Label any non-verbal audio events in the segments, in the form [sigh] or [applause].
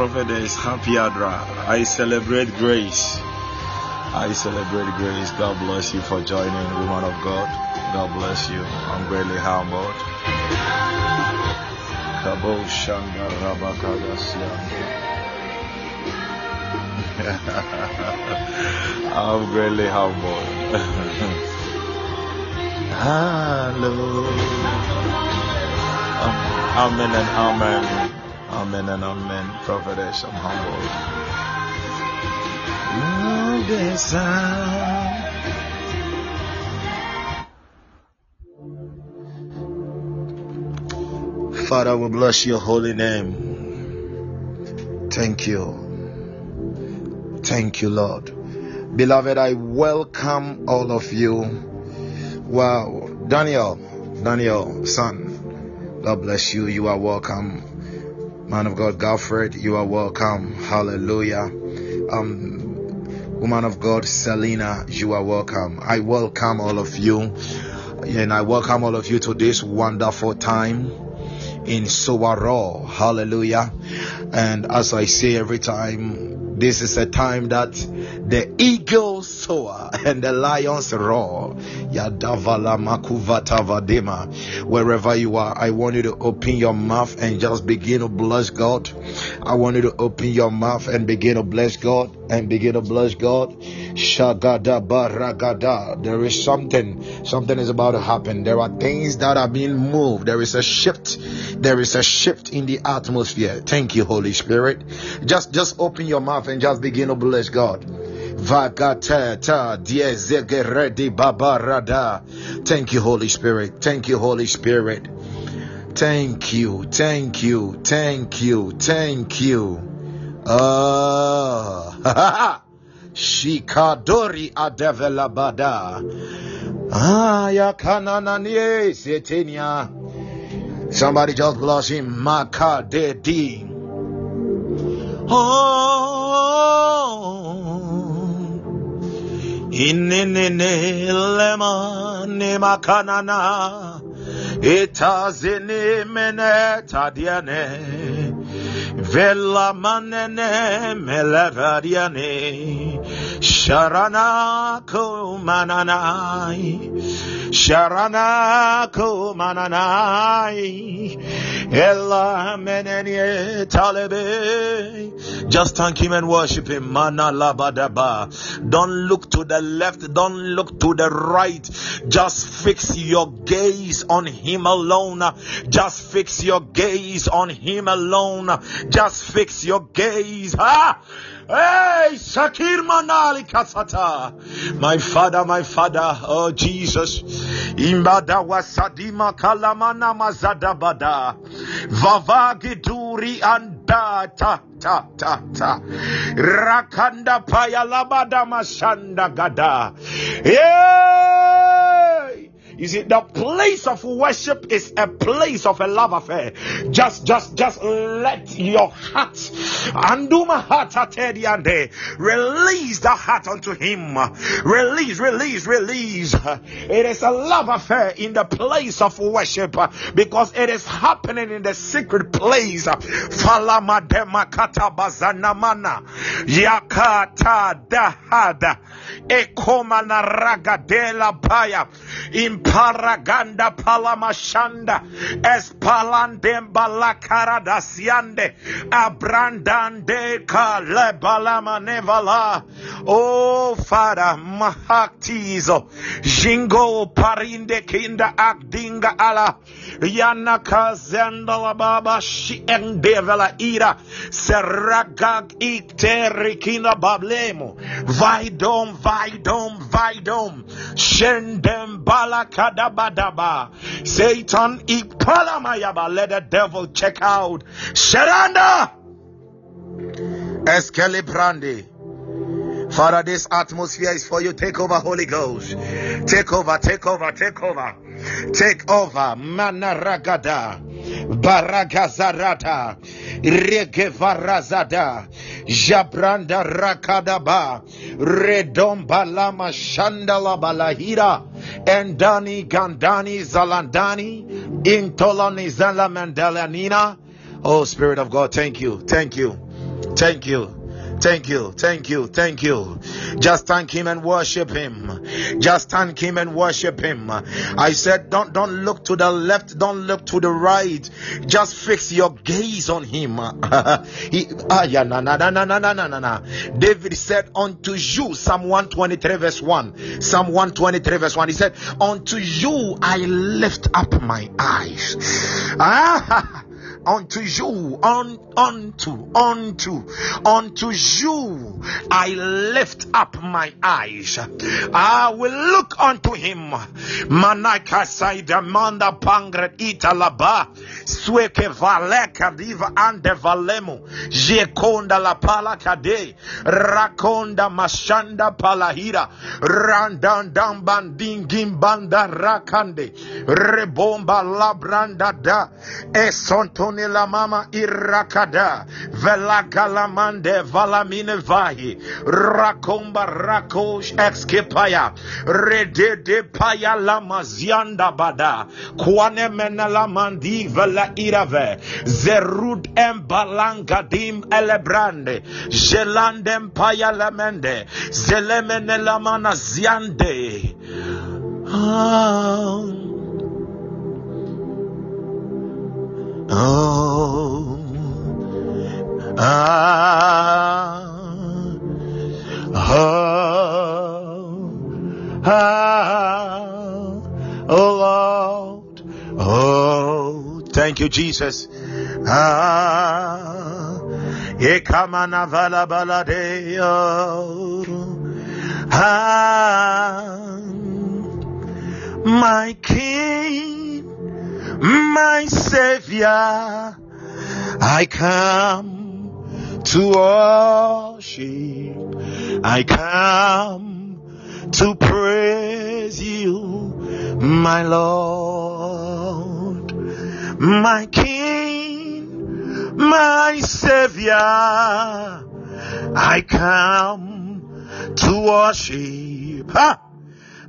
prophetess, happy Adra. I celebrate grace. I celebrate grace. God bless you for joining, woman of God. God bless you. I'm greatly humbled. Kabo Shanga [laughs] I'm greatly humbled. [laughs] Hello. Amen and amen. Amen and amen. Prophetess, I'm humbled. Father, we bless your holy name. Thank you. Thank you, Lord. Beloved, I welcome all of you. Wow. Daniel, Daniel, son, God bless you. You are welcome. Man of God, Godfred, you are welcome. Hallelujah. Um, woman of God, Selena, you are welcome. I welcome all of you. And I welcome all of you to this wonderful time in SOAROAR. Hallelujah. And as I say every time, this is a time that the eagles soar and the lions roar. Yadavala. Wherever you are, I want you to open your mouth and just begin to bless God. I want you to open your mouth and begin to bless God and begin to bless God. Shagada baragada. There is something, something is about to happen. There are things that are being moved. There is a shift. There is a shift in the atmosphere. Thank you, Holy Spirit. Just, just open your mouth and just begin to bless God. Vagatata diezegeredi babarada. Thank you, Holy Spirit. Thank you, Holy Spirit. Thank you, thank you, thank you, thank you. Ah, [laughs] Shikadori adevelabada. Ah, yakanananie setenia. Somebody just bless him. Makadedi. Oh, inenene lema ne makanana. Etazene mene tadiane. Vela manene melevadiane. Sharana kumananai. Sharana kumananai. Ella menenie talebe. Just thank him and worship him. Mana labadaba. Don't look to the left. Don't look to the right. Just fix your gaze on him alone. Just fix your gaze on him alone. Just fix your gaze. Ah! Hey, Shakir Manali Kasata. My father, my father, oh Jesus. Imbada wasadima kalamana mazadabada. Vavagiduri anda ta ta ta ta. Rakanda paya labada mashanda gada. Yay! You see, the place of worship is a place of a love affair. Just, just, just let your heart, anduma heart atediande, release the heart unto Him. Release, release, release. It is a love affair in the place of worship because it is happening in the secret place. Falamadema katabazanamana, yakata dahada, ekomana ragadela baya, imparaganda palamashanda, espalandemba la karadasiande, abrandande kalebalama nevala. Oh Father, mahaktizo, jingo parinde kinda akdinga ala, yana kazenda la baba shi endevela ira, seragag ikterikina bablemo, vaidom, vaidom, vaidom, shendem balakadabadaba, Satan ikpalamayaba, let the devil check out, Sharanda, Escalibrandi. Father, this atmosphere is for you. Take over, Holy Ghost. Take over, take over, take over. Take over. Manaragada. Baragazarata. Regevarazada. Jabranda Rakadaba. Redomba Lama Shandala Balahira. Endani Gandani Zalandani. Intolani Zalamandalanina. Oh, Spirit of God, thank you, thank you, thank you. Thank you, thank you, thank you. Just thank him and worship him. Just thank him and worship him. I said, don't don't look to the left, don't look to the right. Just fix your gaze on him. [laughs] he, ah, yeah, na, na, na, na, na, na, na. na. David said, Unto you, Psalm 123, verse 1. Psalm 123, verse 1. He said, Unto you I lift up my eyes. Ah, [laughs] unto you, on, unto, unto, unto you I lift up my eyes. I will look unto him. Manaka saida manda pangret italaba valeka diva ande valemu jekonda la pala kade rakonda mashanda palahira bandingim banda rakande rebomba labranda da esontone la mama irakada. Velagalamande valamine vahi. Rakomba rakosh excipaya redede paya lamazianda bada. Kwane menala mandi vela irave. Zerud embalangadim elebrande. Jelandem paya lamende zelemene lamana ziande. Ah. Oh, ah, oh, oh Lord, oh, thank you, Jesus. Ah. Ah, my King my Savior, I come to worship, I come to praise you, my Lord, my King, my Savior, I come to worship.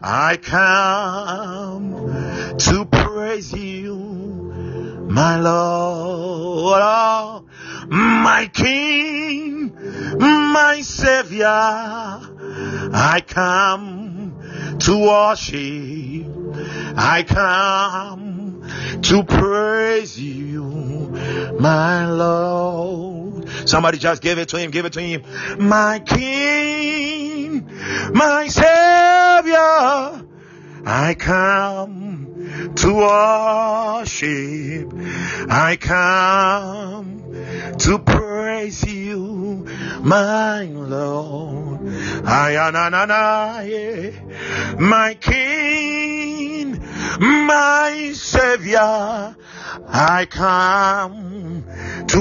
I come to praise you, my Lord, oh, my King, my Savior. I come to worship, I come to praise you, my Lord. Somebody just give it to him, give it to him. My King, my Savior, I come to worship. I come to praise you, my Lord. Ayananana, my King, my Savior. I come to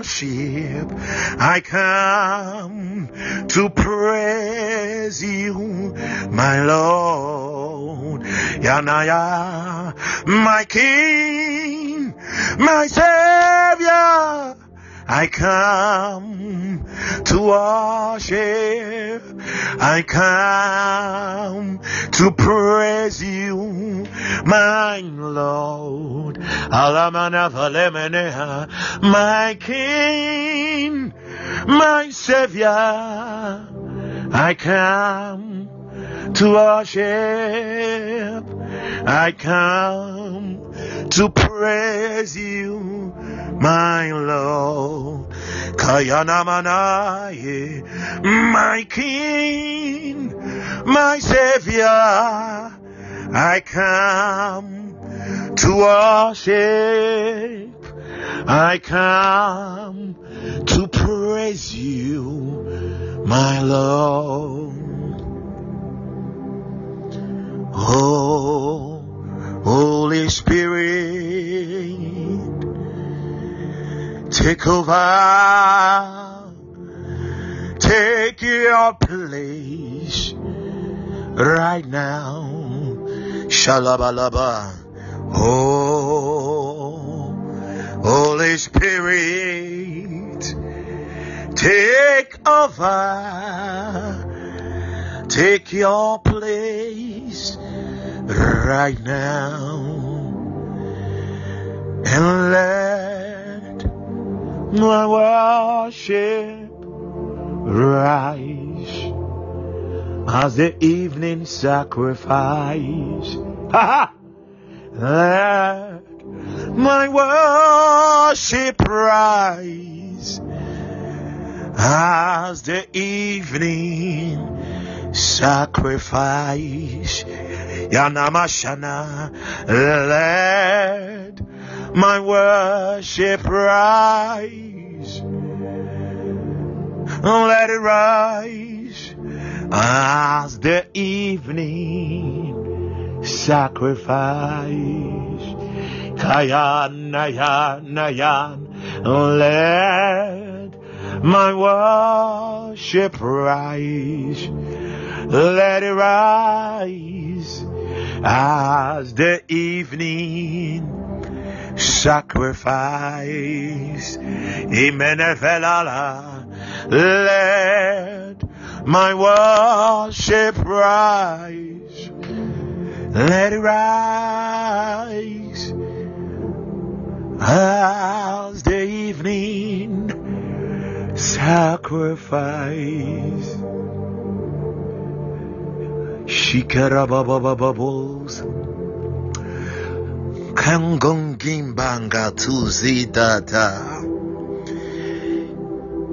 worship. I come to praise you, my Lord. Yanaya, my King, my Savior. I come to worship. I come to praise you, my Lord. My King, my Savior. I come to worship. I come to praise you, my Lord. Kayanamanaye, my King, my Savior. I come to worship. I come to praise you, my Lord. Oh, Holy Spirit, take over, take your place right now. Shalabalaba. Oh, Holy Spirit, take over. Take your place right now and let my worship rise as the evening sacrifice. Let my worship rise as the evening sacrifice. Yanamashana, let my worship rise. Let it rise as the evening sacrifice. Kayan, nayan, nayan, let my worship rise let it rise as the evening sacrifice. Amen. Let my worship rise. Let it rise as the evening sacrifice. Shikarababababos. Kangongimbanga tuzidata.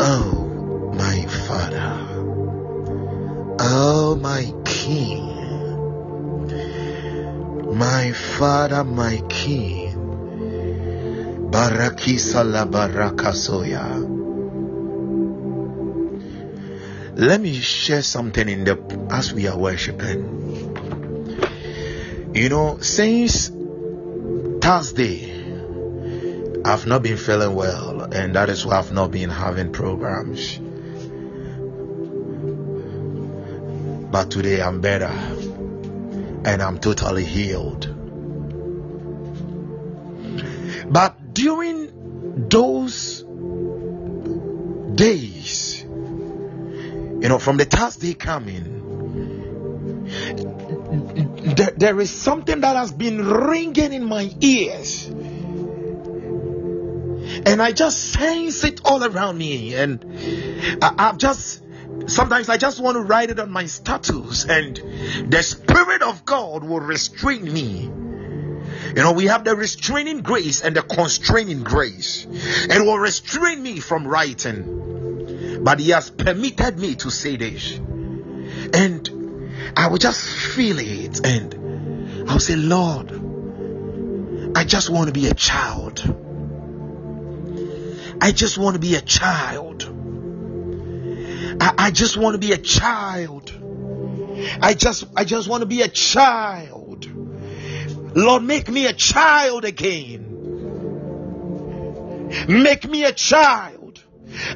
Oh, my Father. Oh, my King. My Father, my King. Barakisa la barakasoya. Let me share something in the as we are worshiping. You know, since Thursday, I've not been feeling well, and that is why I've not been having programs. But today I'm better, and I'm totally healed. But during those days, you know, from the Thursday coming, there, there is something that has been ringing in my ears. And I just sense it all around me. And I, I've just, sometimes I just want to write it on my status. And the Spirit of God will restrain me. You know, we have the restraining grace and the constraining grace. It will restrain me from writing. But He has permitted me to say this. And I will just feel it and I'll say, Lord, I just want to be a child. I just want to be a child. I, I just want to be a child. I just I just want to be a child. Lord, make me a child again. Make me a child.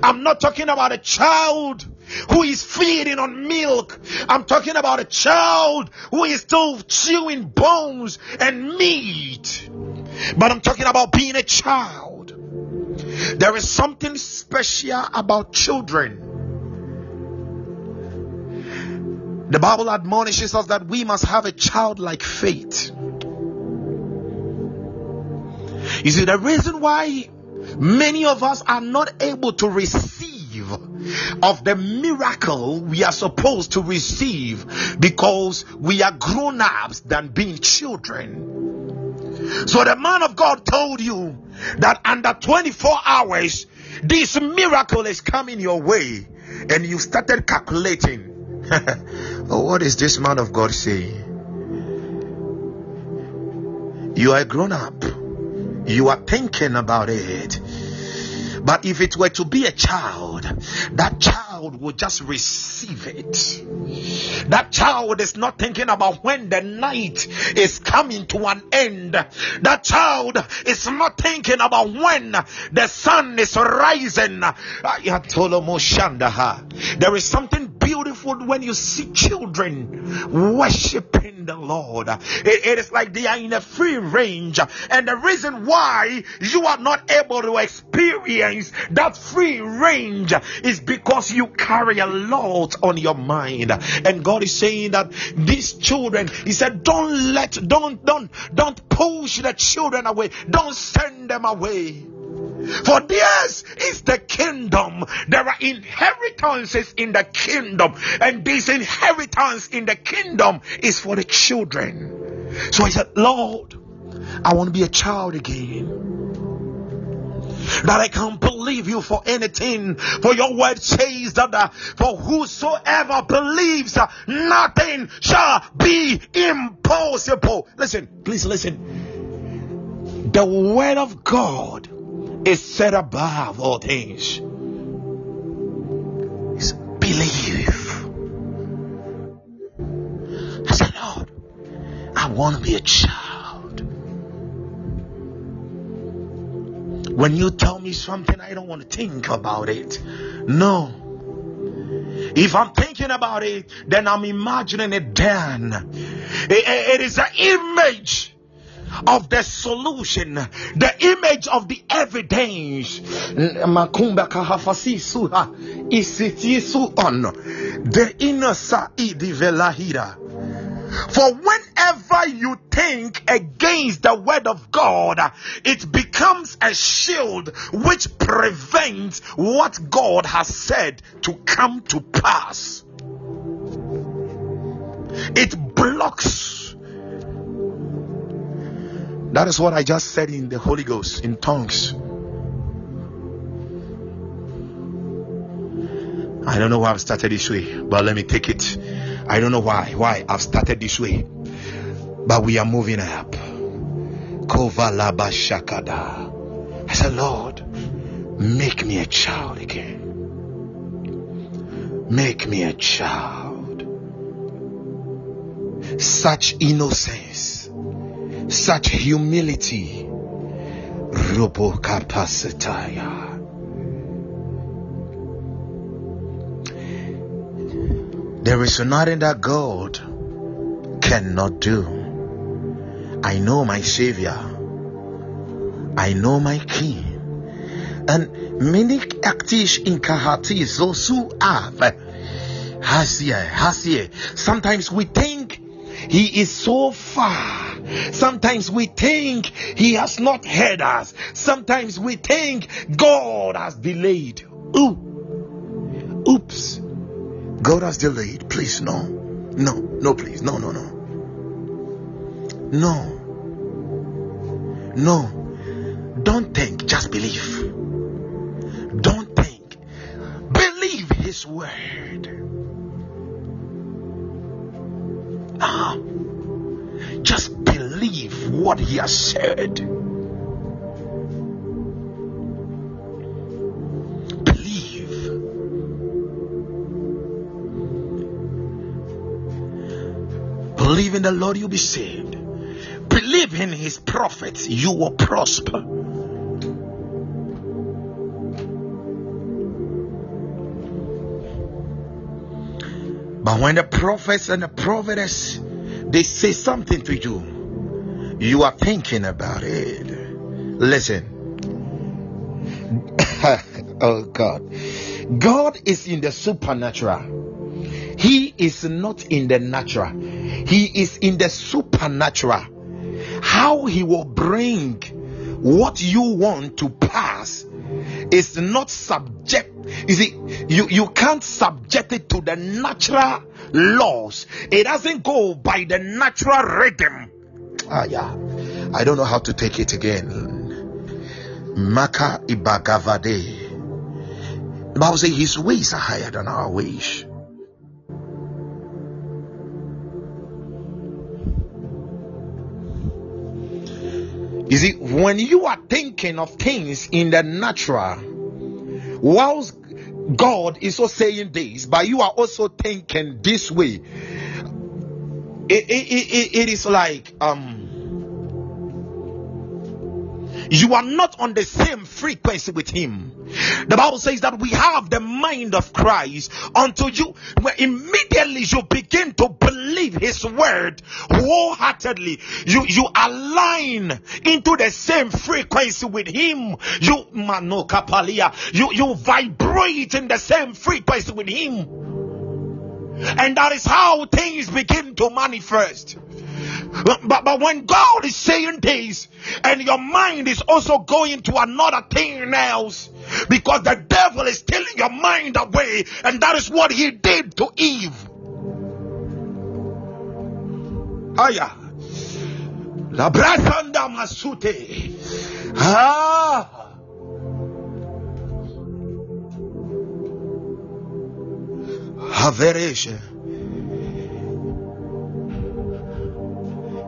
I'm not talking about a child who is feeding on milk. I'm talking about a child who is still chewing bones and meat. But I'm talking about being a child. There is something special about children. The Bible admonishes us that we must have a childlike faith. You see, the reason why many of us are not able to receive of the miracle we are supposed to receive because we are grown ups than being children. So the man of God told you that under 24 hours, this miracle is coming your way, and you started calculating. [laughs] oh, what is this man of God saying? You are grown up, you are thinking about it but if it were to be a child, that child would just receive it. That child is not thinking about when the night is coming to an end. That child is not thinking about when the sun is rising. Ah, there is something beautiful when you see children worshiping the Lord. It- it is like they are in a free range. And the reason why you are not able to experience that free range is because you carry a lot on your mind. And God is saying that these children, He said, don't let, don't, don't, don't push the children away. Don't send them away. For theirs is the kingdom. There are inheritances in the kingdom, and this inheritance in the kingdom is for the children. So I said, Lord, I want to be a child again. That I can't believe you for anything. For your word says that uh, for whosoever believes, uh, nothing shall be impossible. Listen, please listen. The word of God is set above all things. It's believe. I said, Lord, I want to be a child. When you tell me something, I don't want to think about it. No. If I'm thinking about it, then I'm imagining it then. It- it is an image of the solution, the image of the evidence. The inner. For whenever you think against the word of God, it becomes a shield which prevents what God has said to come to pass. It blocks. That is what I just said in the Holy Ghost, in tongues. I don't know why I've started this way, but let me take it. I don't know why. Why I've started this way, but we are moving up. Kovalaba Shakada. I said, Lord, make me a child again. Make me a child. Such innocence, such humility. There is nothing that God cannot do. I know my Savior. I know my King. And many actish in kahati zosu av. Hasie, hasie. Sometimes we think he is so far. Sometimes we think he has not heard us. Sometimes we think God has delayed. Ooh. Oops. God has delayed. Please, no. No, no, please. No, no, no. No. No. Don't think, just believe. Don't think. Believe His word. Ah. Just believe what He has said. Believe. Believe in the Lord, you'll be saved. Believe in his prophets, you will prosper. But when the prophets and the prophetess they say something to you, you are thinking about it. Listen. [laughs] oh God. God is in the supernatural. He is not in the natural. He is in the supernatural. How he will bring what you want to pass is not subject. You see, you, you can't subject it to the natural laws. It doesn't go by the natural rhythm. Ah, yeah. I don't know how to take it again. Maka ibagavade. The Bible says his ways are higher than our ways. You see, when you are thinking of things in the natural, whilst God is also saying this, but you are also thinking this way. It, it, it, it is like um you are not on the same frequency with him. The bible says that we have the mind of christ until you when immediately you begin to believe his word wholeheartedly. You you align into the same frequency with him. You mano kapalia you you vibrate in the same frequency with him. And that is how things begin to manifest but, but when God is saying this, and your mind is also going to another thing else, because the devil is stealing your mind away, and that is what he did to Eve. Aya. La brasanda masute. Ah. Havereshe.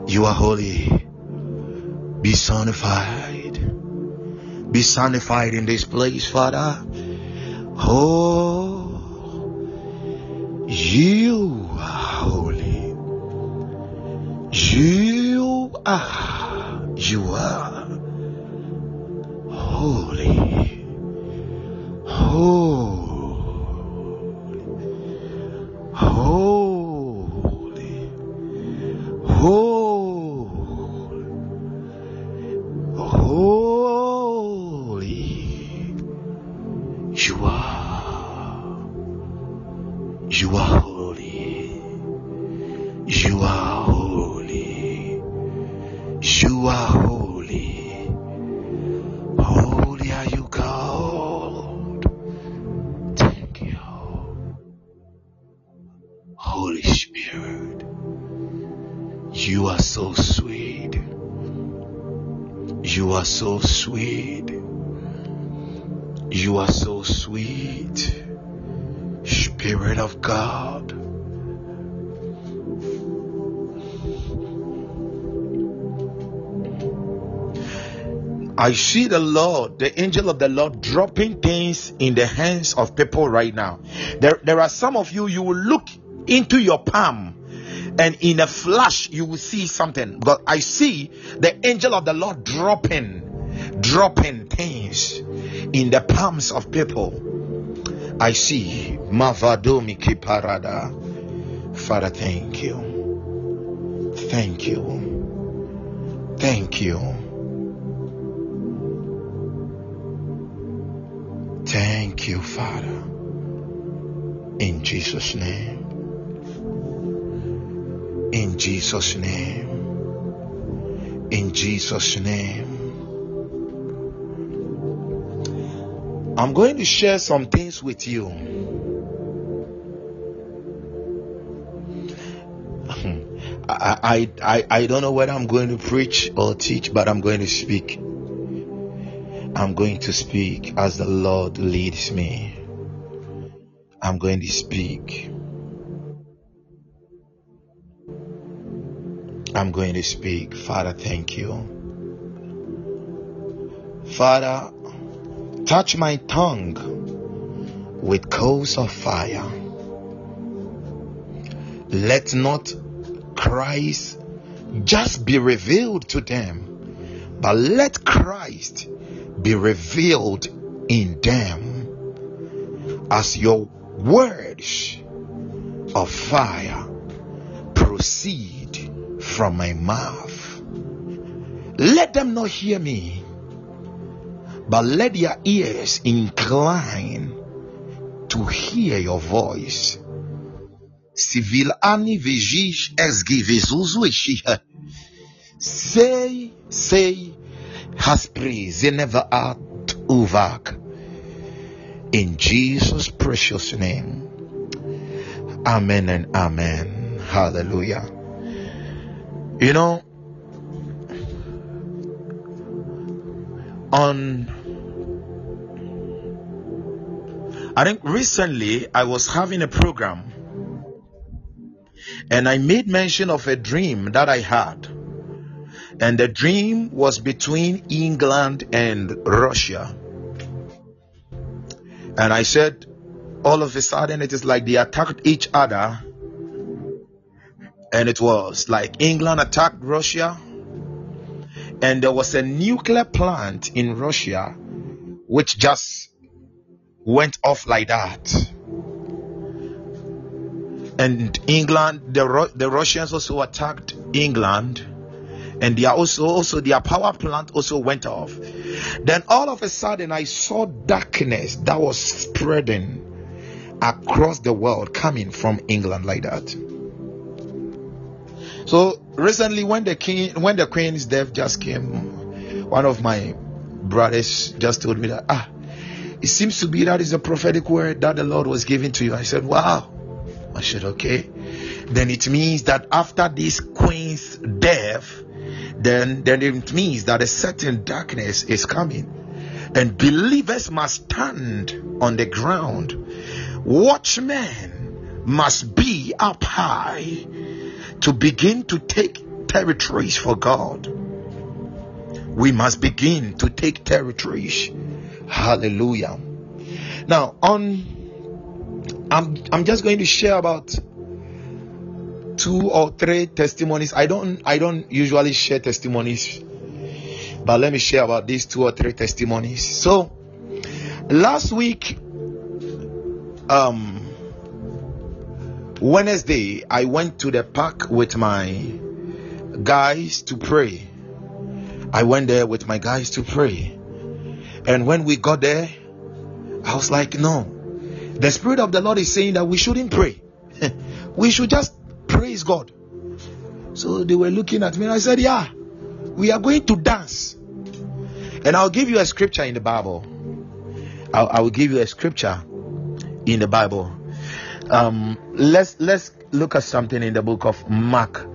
You are holy. Be sanctified. Be sanctified in this place, Father. Oh, you are holy. You are, you are holy. Holy. Holy. So sweet. You are so sweet. Spirit of God. I see the Lord, the angel of the Lord, dropping things in the hands of people right now. There, there are some of you, you will look into your palm Mm. and in a flash you will see something. But I see the angel of the Lord dropping, dropping things in the palms of people. I see Mavadomi Kiparada. Father, thank you. Thank you. Thank you. Thank you, Father. In Jesus' name. In Jesus' name. In Jesus' name. I'm going to share some things with you. [laughs] I, I, I, I don't know whether I'm going to preach or teach, but I'm going to speak. I'm going to speak as the Lord leads me. I'm going to speak. I'm going to speak. Father, thank you. Father, touch my tongue with coals of fire. Let not Christ just be revealed to them, but let Christ be revealed in them as your words of fire proceed from my mouth. Let them not hear me, but let their ears incline to hear your voice. Say, say, haspri zeneva at uvak. In Jesus' precious name. Amen and amen. Hallelujah. You know, on I think recently I was having a program and I made mention of a dream that I had. And the dream was between England and Russia. And I said, all of a sudden it is like they attacked each other and it was like england attacked russia. And there was a nuclear plant in russia which just went off like that. And england the, the russians also attacked england. And they also also their power plant also went off. Then all of a sudden i saw darkness that was spreading across the world coming from england like that so recently when the king when the queen's death just came one of my brothers just told me that ah it seems to be that is a prophetic word that the lord was giving to you. I said wow. I said okay. Then it means that after this queen's death then then it means that a certain darkness is coming and believers must stand on the ground. Watchmen must be up high to begin to take territories for god. We must begin to take territories. Hallelujah. Now on i'm i'm just going to share about two or three testimonies. I don't i don't usually share testimonies but let me share about these two or three testimonies. So last week um wednesday i went to the park with my guys to pray. I went there with my guys to pray. And when we got there i was like no. The spirit of the lord is saying that we shouldn't pray. [laughs] We should just praise god. So they were looking at me and i said yeah we are going to dance. And i'll give you a scripture in the bible. I'll, I will give you a scripture in the bible um let's let's look at something in the book of mark.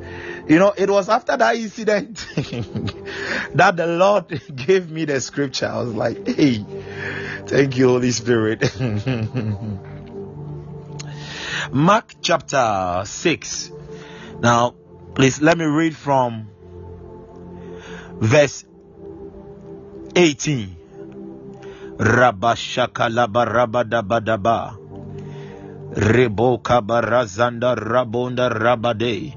You know it was after that incident [laughs] that the lord [laughs] gave me the scripture. I was like hey thank you holy spirit. [laughs] Mark chapter 6 now please let me read from verse 18 rabashakalabarabadabadaba Reboka barazanda rabonda rabade.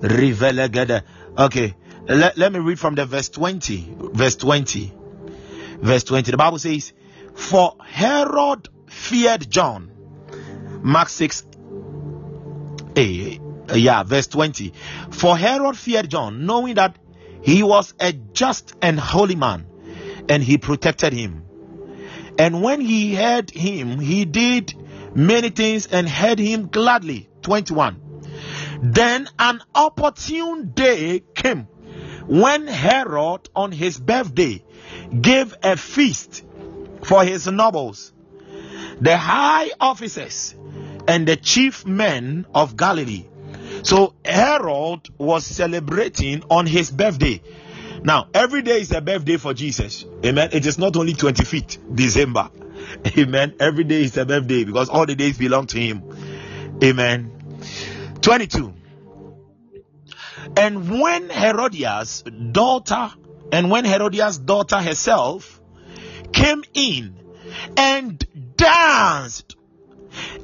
Rivelegede. Okay, let, let me read from the verse 20. Verse 20. Verse 20. The Bible says, For Herod feared John. Mark 6. Eh, yeah, verse 20. For Herod feared John, knowing that he was a just and holy man, and he protected him. And when he heard him, he did many things and heard him gladly. 21. Then an opportune day came when Herod, on his birthday, gave a feast for his nobles, the high officers, and the chief men of Galilee. So Herod was celebrating on his birthday. Now, every day is a birthday for Jesus. Amen. It is not only 25th December. [laughs] Amen. Every day is a birthday because all the days belong to him. Amen. 22. And when Herodias' daughter, and when Herodias' daughter herself came in and danced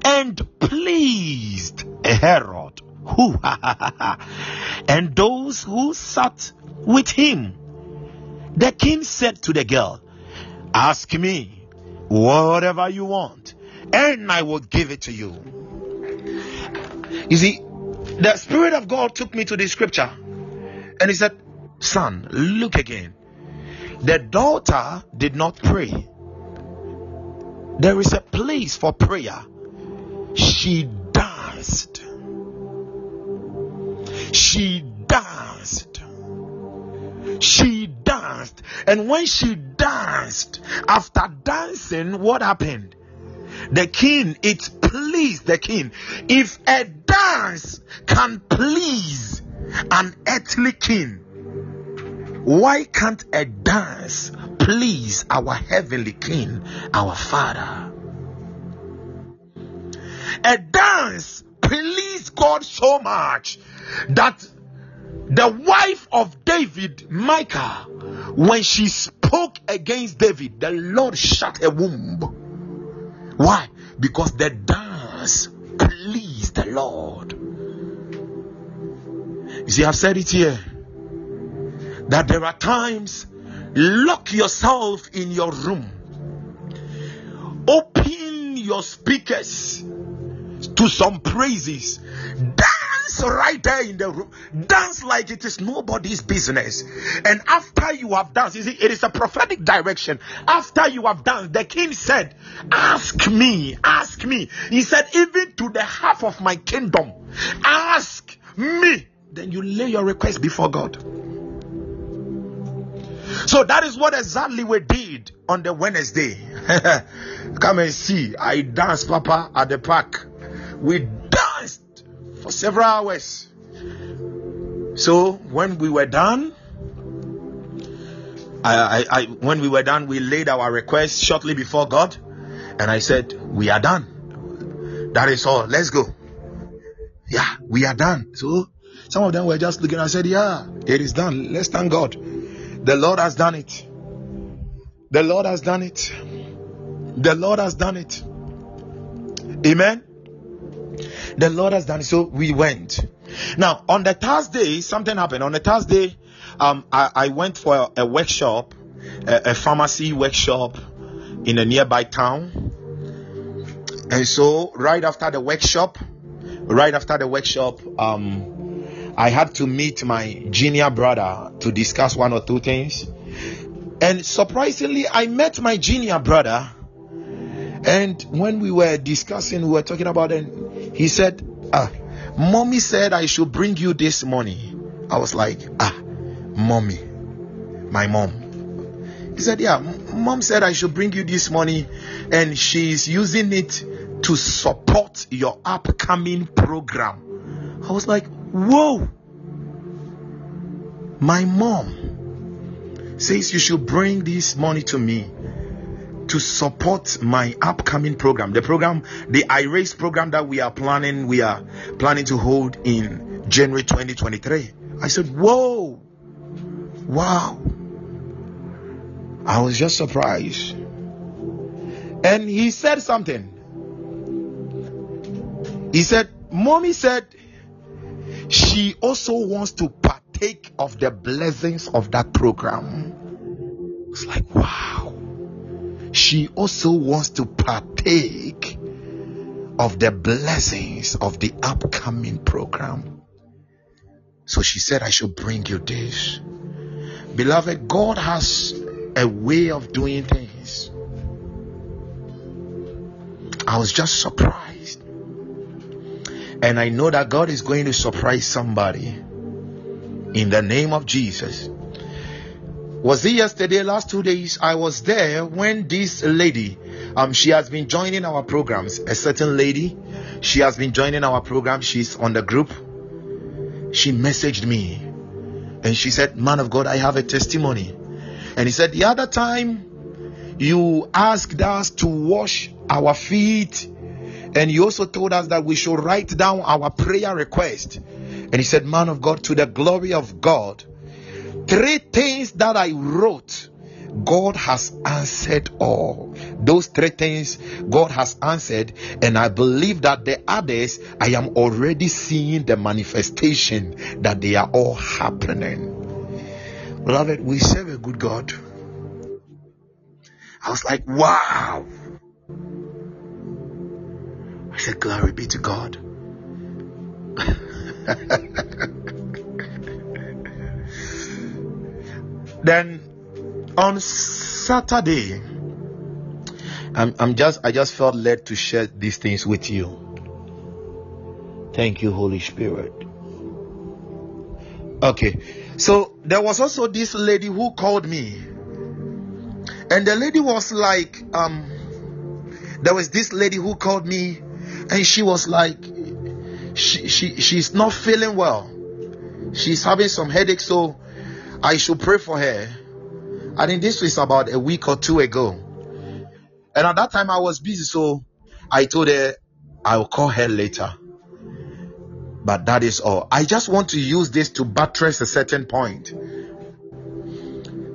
and pleased Herod, who [laughs] and those who sat with him, the king said to the girl, Ask me whatever you want, and I will give it to you. You see, the Spirit of God took me to the scripture and he said, Son, look again. The daughter did not pray. There is a place for prayer. She danced. She danced. She danced. And when she danced, after dancing, what happened? The king, it pleased the king. If a dance can please an earthly king, why can't a dance please our heavenly king, our father? A dance pleased God so much that the wife of David, Micah, when she spoke against David, the Lord shut her womb. Why? because the dance pleased the Lord. You see, I've said it here that there are times lock yourself in your room, open your speakers to some praises, dance right there in the room, dance like it is nobody's business. And after you have danced, you see, it is a prophetic direction. After you have danced, the king said, Ask me, ask me. He said, Even to the half of my kingdom, ask me then you lay your request before God. So that is what exactly we did on the Wednesday. [laughs] Come and see. I danced, Papa, at the park. We for several hours. So when we were done, I, I, I, when we were done, we laid our request shortly before God, and I said, "We are done. That is all. Let's go." Yeah, we are done. So some of them were just looking. I said, Yeah, it is done. Let's thank God. The Lord has done it. The Lord has done it. The Lord has done it. Amen. The Lord has done it. So we went. Now, on the Thursday, something happened. On the Thursday, um, I, I went for a, a workshop, a, a pharmacy workshop in a nearby town. And so, right after the workshop, right after the workshop, um, I had to meet my junior brother to discuss one or two things. And surprisingly, I met my junior brother. And when we were discussing, we were talking about it, he said, Ah, mommy said I should bring you this money. I was like, Ah, mommy, my mom. He said, Yeah, mom said I should bring you this money, and she's using it to support your upcoming program. I was like, Whoa! My mom says you should bring this money to me to support my upcoming program. The program, the I Raise program that we are planning, we are planning to hold in January 2023. I said, Whoa! Wow! I was just surprised. And he said something. He said, Mommy said she also wants to partake of the blessings of that program. It's like, wow. She also wants to partake of the blessings of the upcoming program. So she said, I should bring you this. Beloved, God has a way of doing things. I was just surprised. And I know that God is going to surprise somebody in the name of Jesus. Was it yesterday, last two days? I was there when this lady, um, she has been joining our programs. A certain lady, she has been joining our program. She's on the group. She messaged me and she said, Man of God, I have a testimony. And he said, The other time you asked us to wash our feet and he also told us that we should write down our prayer request. And he said, Man of God, to the glory of God, three things that I wrote, God has answered all. Those three things God has answered, and I believe that the others I am already seeing the manifestation that they are all happening. Beloved, we serve a good God. I was like, wow. I said, Glory be to God. [laughs] then on Saturday, I'm, I'm just I just felt led to share these things with you. Thank you, Holy Spirit. Okay, so there was also this lady who called me, and the lady was like, um, there was this lady who called me and she was like she, she she's not feeling well she's having some headache so i should pray for her. I think this was about a week or two ago. And at that time i was busy so i told her i'll call her later. But that is all. I just want to use this to buttress a certain point.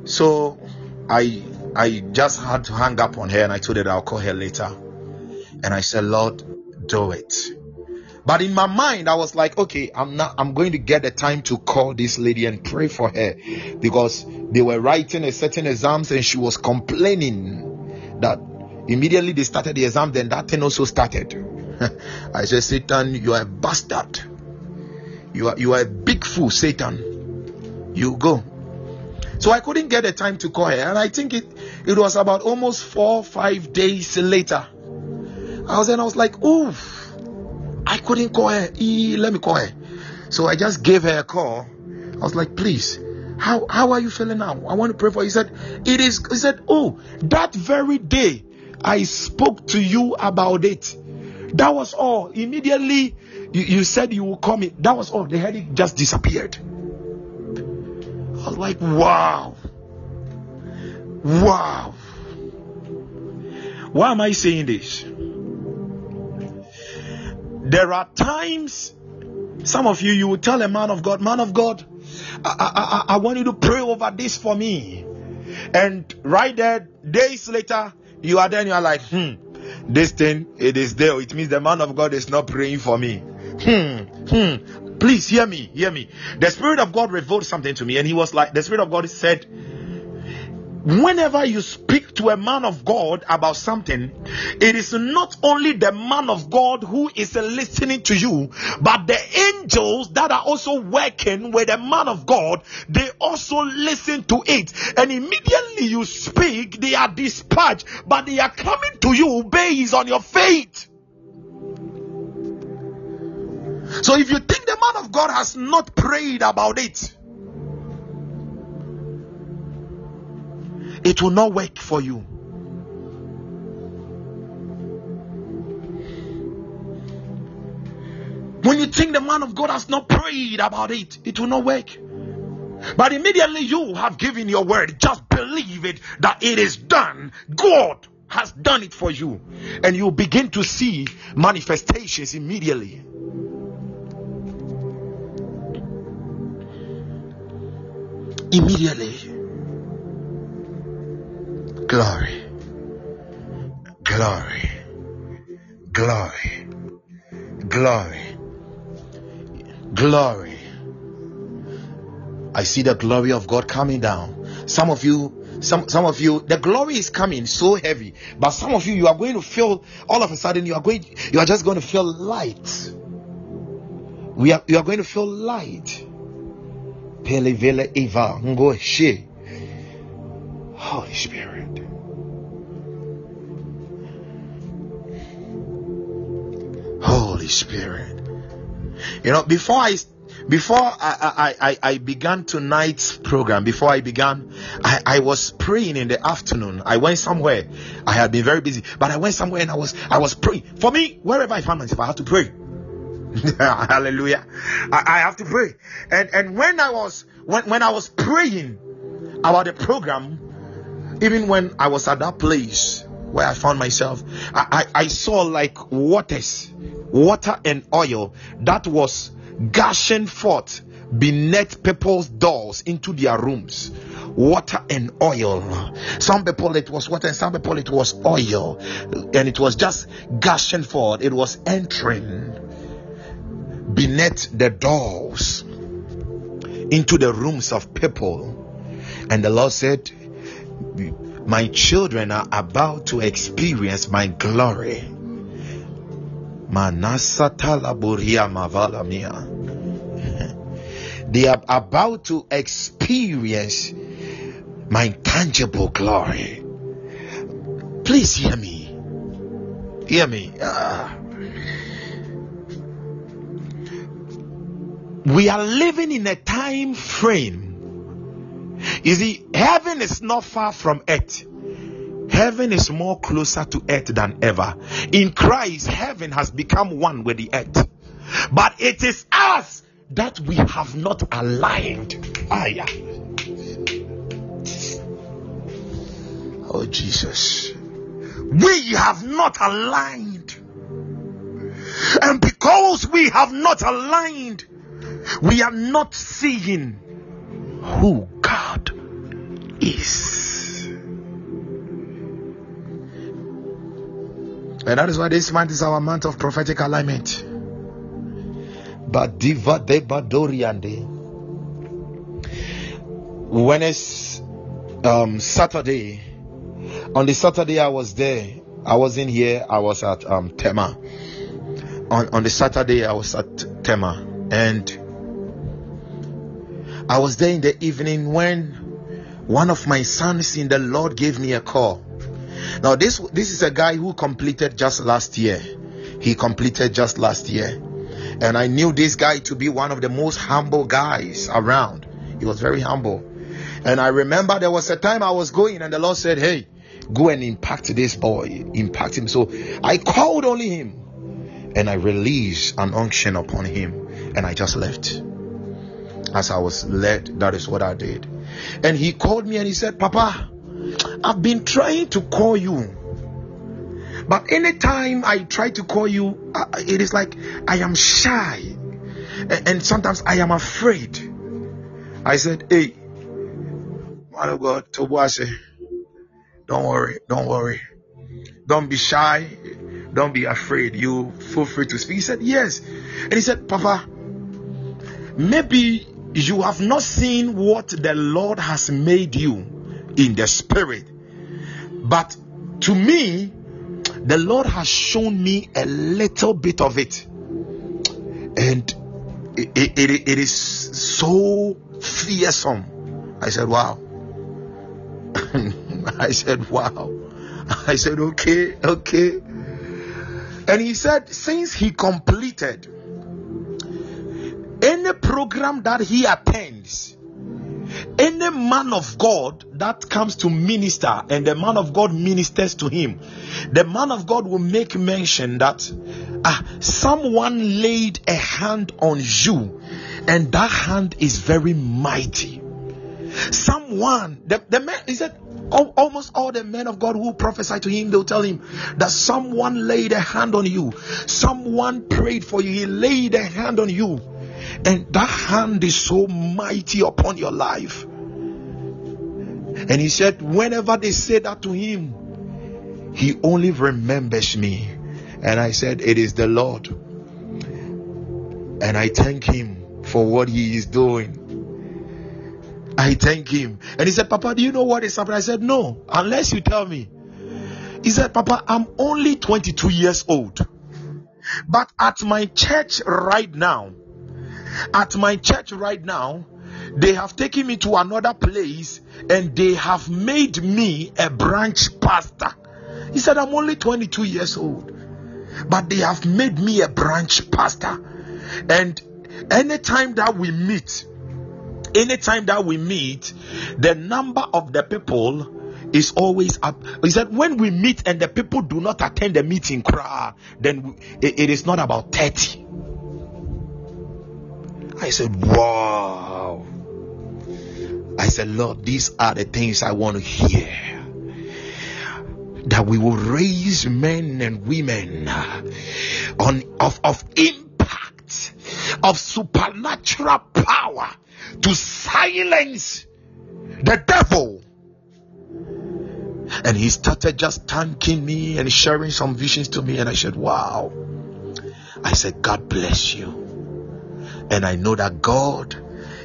So i i just had to hang up on her and i told her i'll call her later. And I said, Lord, do it. But in my mind, I was like, okay, I'm not, I'm going to get the time to call this lady and pray for her because they were writing a certain exams and she was complaining that immediately they started the exam, then that thing also started. [laughs] I said, Satan, you are a bastard. You are, you are a big fool, Satan. You go. So I couldn't get the time to call her. And I think it, it was about almost four, five days later. I was and I was like, oof I couldn't call her. E, let me call her. So I just gave her a call. I was like, please, how how are you feeling now? I want to pray for you. He said, It is he said, Oh, that very day I spoke to you about it. That was all. Immediately you, you said you will call me. That was all. The headache just disappeared. I was like, wow. Wow. Why am I saying this? There are times, some of you, you will tell a man of God, man of God, I, I, I, I want you to pray over this for me. And right there, days later, you are then you are like, hmm, this thing it is there. It means the man of God is not praying for me. Hmm, hmm. Please hear me, hear me. The Spirit of God revealed something to me, and he was like, the Spirit of God said, whenever you speak to a man of God about something, it is not only the man of God who is listening to you, but the angels that are also working with the man of God, they also listen to it. And immediately you speak, they are dispatched, but they are coming to you based on your faith. So if you think the man of God has not prayed about it, it will not work for you. When you think the man of God has not prayed about it, it will not work. But immediately you have given your word, just believe it that it is done. God has done it for you, and you begin to see manifestations immediately. Immediately. Glory. Glory. Glory. Glory. Glory. I see the glory of God coming down. Some of you, some some of you, the glory is coming so heavy, but some of you, you are going to feel all of a sudden you are going, you are just going to feel light. We are, you are going to feel light. Eva. Holy Spirit. Holy Spirit. You know, before I before I, I, I, I began tonight's program, before I began, I, I was praying in the afternoon. I went somewhere. I had been very busy, but I went somewhere and I was I was praying. For me, wherever I found myself, I had to pray. [laughs] Hallelujah. I, I have to pray. And and when I was when, when I was praying about the program, even when I was at that place where I found myself, I, I, I saw like waters, water and oil that was gushing forth beneath people's doors into their rooms. Water and oil. Some people it was water, some people it was oil, and it was just gushing forth. It was entering beneath the doors into the rooms of people. And the Lord said, My children are about to experience my glory. They are about to experience my tangible glory. Please hear me. Hear me. Ah. we are living in a time frame. You see, heaven is not far from earth. Heaven is more closer to earth than ever. In Christ, heaven has become one with the earth. But it is us that we have not aligned. Ah, yeah. Oh, Jesus. We have not aligned. And because we have not aligned, we are not seeing who God is. And that is why this month is our month of prophetic alignment. But diva de badoriande. When it's um, Saturday, on the Saturday I was there. I was in here. I was at um, Tema. On on the Saturday I was at Tema, and I was there in the evening when one of my sons in the Lord gave me a call. Now this this is a guy who completed just last year. He completed just last year. And I knew this guy to be one of the most humble guys around. He was very humble. And I remember there was a time I was going and the Lord said, Hey, go and impact this boy, impact him. So I called only him and I released an unction upon him and I just left. As I was led, that is what I did. And he called me and he said, Papa, I've been trying to call you. But anytime I try to call you, uh, it is like I am shy. And sometimes I am afraid. I said, Hey, man of God, Tobuase, don't worry, don't worry. Don't be shy. Don't be afraid. You feel free to speak. He said, Yes. And he said, Papa, maybe you have not seen what the Lord has made you in the spirit. But to me, the Lord has shown me a little bit of it. And it, it, it is so fearsome. I said, Wow. [laughs] I said, Wow. I said, Okay, okay. And he said, Since he completed any program that he attends, any man of God that comes to minister and the man of God ministers to him, the man of God will make mention that ah, someone laid a hand on you and that hand is very mighty. Someone, the, the man, he said, almost all the men of God who prophesy to him, they'll tell him that someone laid a hand on you, someone prayed for you, he laid a hand on you, and that hand is so mighty upon your life. And he said, whenever they say that to him, he only remembers me. And I said, It is the Lord. And I thank him for what he is doing. I thank him. And he said, Papa, do you know what is happening? I said, No, unless you tell me. He said, Papa, I'm only 22 years old. But at my church right now, at my church right now, they have taken me to another place and they have made me a branch pastor. He said, I'm only 22 years old, but they have made me a branch pastor. And anytime that we meet, anytime that we meet, the number of the people is always up. He said, when we meet and the people do not attend the meeting, cry, then it is not about 30. I said, wow. I said, Lord, these are the things I want to hear. That we will raise men and women on of, of impact, of supernatural power to silence the devil. And he started just thanking me and sharing some visions to me. And I said, Wow. I said, God bless you. And I know that God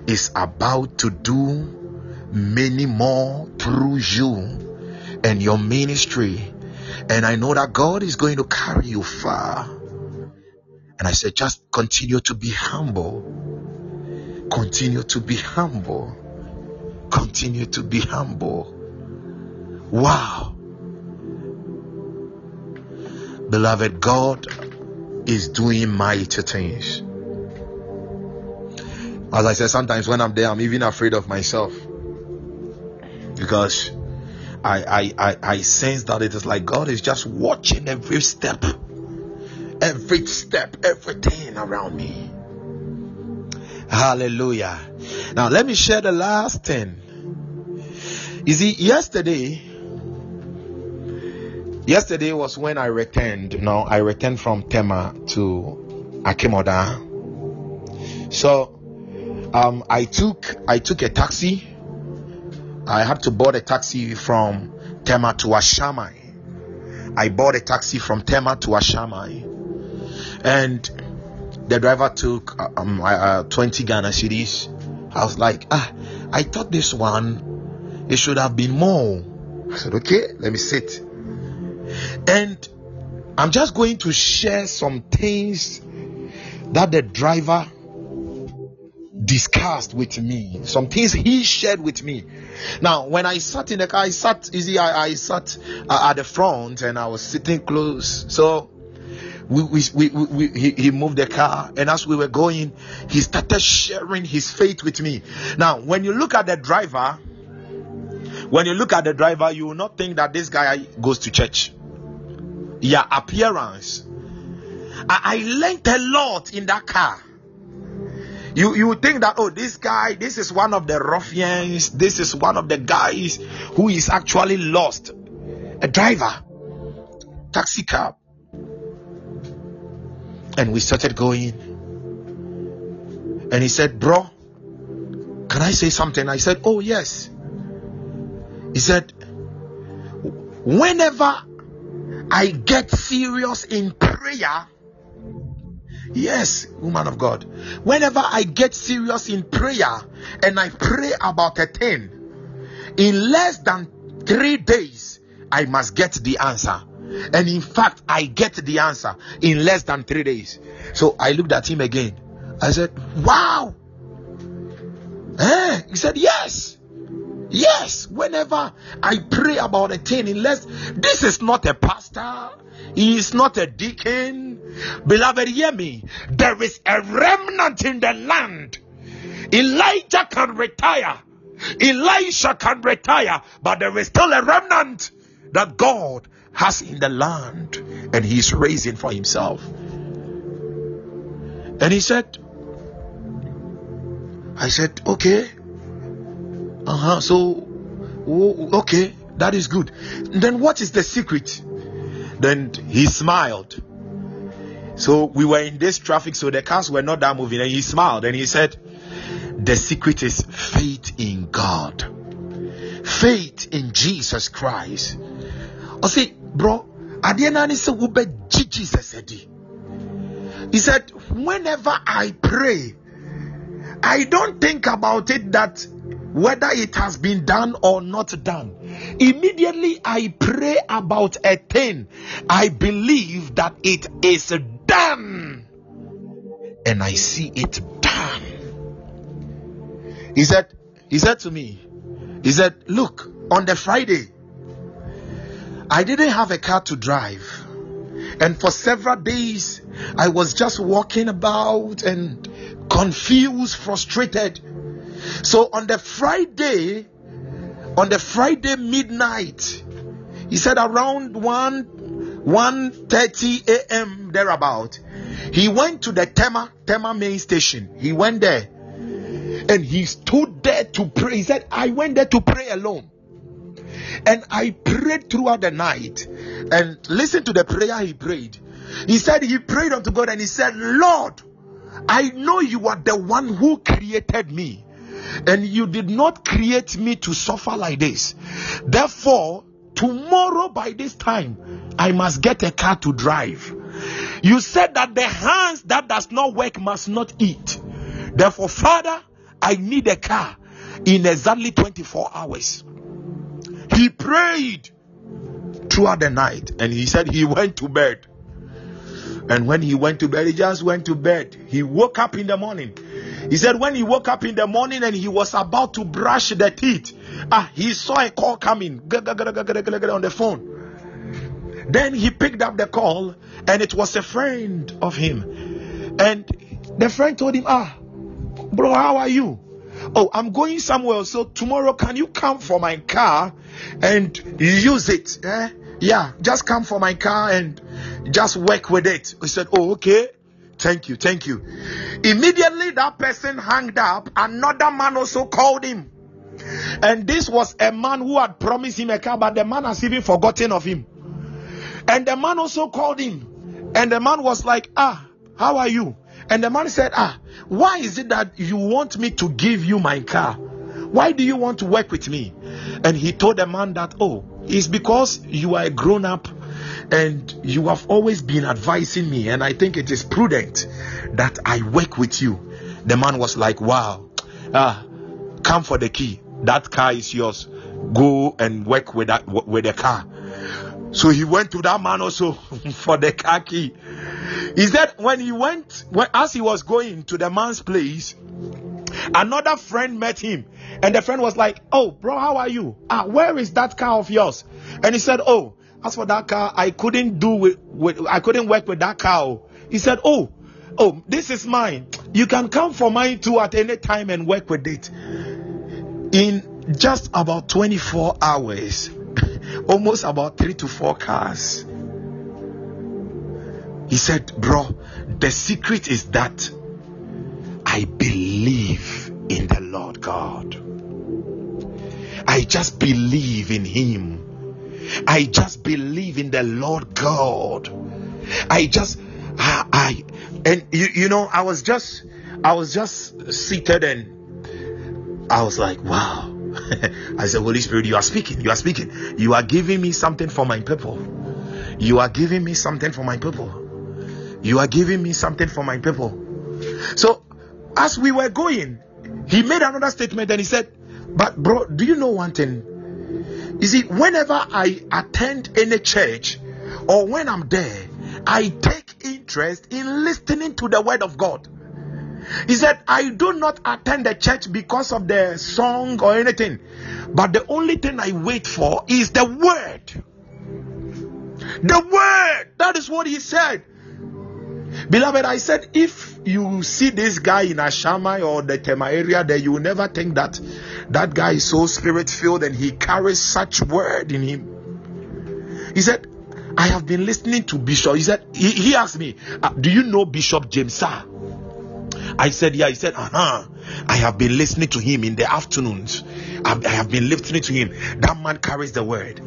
is about to do many more through you and your ministry. And I know that God is going to carry you far. And I said, just continue to be humble. Continue to be humble. Continue to be humble. Wow. Beloved, God is doing mighty things. As I said, sometimes when I'm there, I'm even afraid of myself because I, I, I, I sense that it is like God is just watching every step, every step, everything around me. Hallelujah. Now, let me share the last thing. You see, yesterday, yesterday was when I returned. Now, I returned from Tema to Akim Oda. So, um, I took I took a taxi I had to board a taxi from Tema to Ashaiman. I bought a taxi from Tema to Ashaiman, and the driver took uh, um, uh, 20 Ghana cedis. I was like, ah, I thought this one it should have been more. I said, okay, let me sit. And I'm just going to share some things that the driver discussed with me, some things he shared with me. Now, when I sat in the car, I sat easy, I, I sat uh, at the front and I was sitting close. So we, we, we, we, he, he moved the car, and as we were going, he started sharing his faith with me. Now, when you look at the driver, when you look at the driver, you will not think that this guy goes to church. Yeah, appearance. I, I learned a lot in that car you you think that oh this guy this is one of the ruffians this is one of the guys who is actually lost. A driver taxi cab. And we started going. And he said bro can i say something? I said oh yes. He said whenever i get serious in prayer Yes, woman of God. Whenever I get serious in prayer and I pray about a thing, in less than three days, I must get the answer. And in fact, I get the answer in less than three days. So I looked at him again. I said, Wow. Eh? He said, Yes. Yes. Whenever I pray about a thing, in less, this is not a pastor. He is not a deacon. Beloved, hear me. There is a remnant in the land. Elijah can retire. Elisha can retire, but there is still a remnant that God has in the land and He's raising for Himself. And He said, I said, okay. Uh huh. So, okay, that is good. Then what is the secret? Then he smiled. So we were in this traffic, so the cars were not that moving, and he smiled and he said, The secret is faith in God, faith in Jesus Christ. I say, bro, the end, say, Jesus said. He said, Whenever I pray, I don't think about it that whether it has been done or not done. Immediately I pray about a thing, I believe that it is done, and I see it done. He said, He said to me, He said, Look, on the Friday, I didn't have a car to drive, and for several days I was just walking about and confused, frustrated. So on the Friday, on the Friday midnight, he said around 1 1:30 a.m. thereabout, he went to the Tema Tema main station. He went there and he stood there to pray. He said, I went there to pray alone. And I prayed throughout the night. And listen to the prayer he prayed. He said he prayed unto God and he said, Lord, I know you are the one who created me and you did not create me to suffer like this. Therefore, tomorrow by this time, I must get a car to drive. You said that the hands that does not work must not eat. Therefore, Father, I need a car in exactly 24 hours. He prayed throughout the night and he said he [laughs] went to bed. And when he went to bed, he just went to bed. He woke up in the morning. He said when he woke up in the morning and he was about to brush the teeth, ah, he saw a call coming on the phone. Then he picked up the call and it was a friend of him. And the friend told him, Ah, bro, how are you? Oh, I'm going somewhere. So tomorrow, can you come for my car and use it? Eh? Yeah, just come for my car and just work with it. He said, Oh, okay. Thank you, thank you. Immediately that person hung up, another man also called him. And this was a man who had promised him a car, but the man has even forgotten of him. And the man also called him. And the man was like, Ah, how are you? And the man said, Ah, why is it that you want me to give you my car? Why do you want to work with me? And he told the man that, Oh, it's because you are a grown up and you have always been advising me, and I think it is prudent that I work with you. The man was like, Wow, ah, come for the key. That car is yours. Go and work with that with the car. So he went to that man also [laughs] for the car key. He said when he went, when, as he was going to the man's place, another friend met him, and the friend was like, "Oh, bro, how are you? Ah, where is that car of yours?" And he said, "Oh, as for that car, I couldn't do with, with I couldn't work with that car." He said, "Oh, oh, this is mine. You can come for mine too at any time and work with it." In just about 24 hours, [laughs] almost about three to four cars. He said, Bro, the secret is that I believe in the Lord God. I just believe in Him. I just believe in the Lord God. I just, I, I and you, you know, I was just, I was just seated and I was like, wow. [laughs] I said, Holy Spirit, you are speaking, you are speaking, you are giving me something for my people. You are giving me something for my people. You are giving me something for my people. So, as we were going, he made another statement and he said, But, bro, do you know one thing? You see, whenever I attend any church or when I'm there, I take interest in listening to the word of God. He said, I do not attend the church because of the song or anything, but the only thing I wait for is the word. The word. That is what he said. Beloved, I said, if you see this guy in Ashaiman or the Tema area, then you will never think that that guy is so spirit filled and he carries such word in him. He said, I have been listening to Bishop. He said, he, he asked me, uh, Do you know Bishop James? Sir? I said, Yeah. He said, Uh huh. I have been listening to him in the afternoons. I, I have been listening to him. That man carries the word.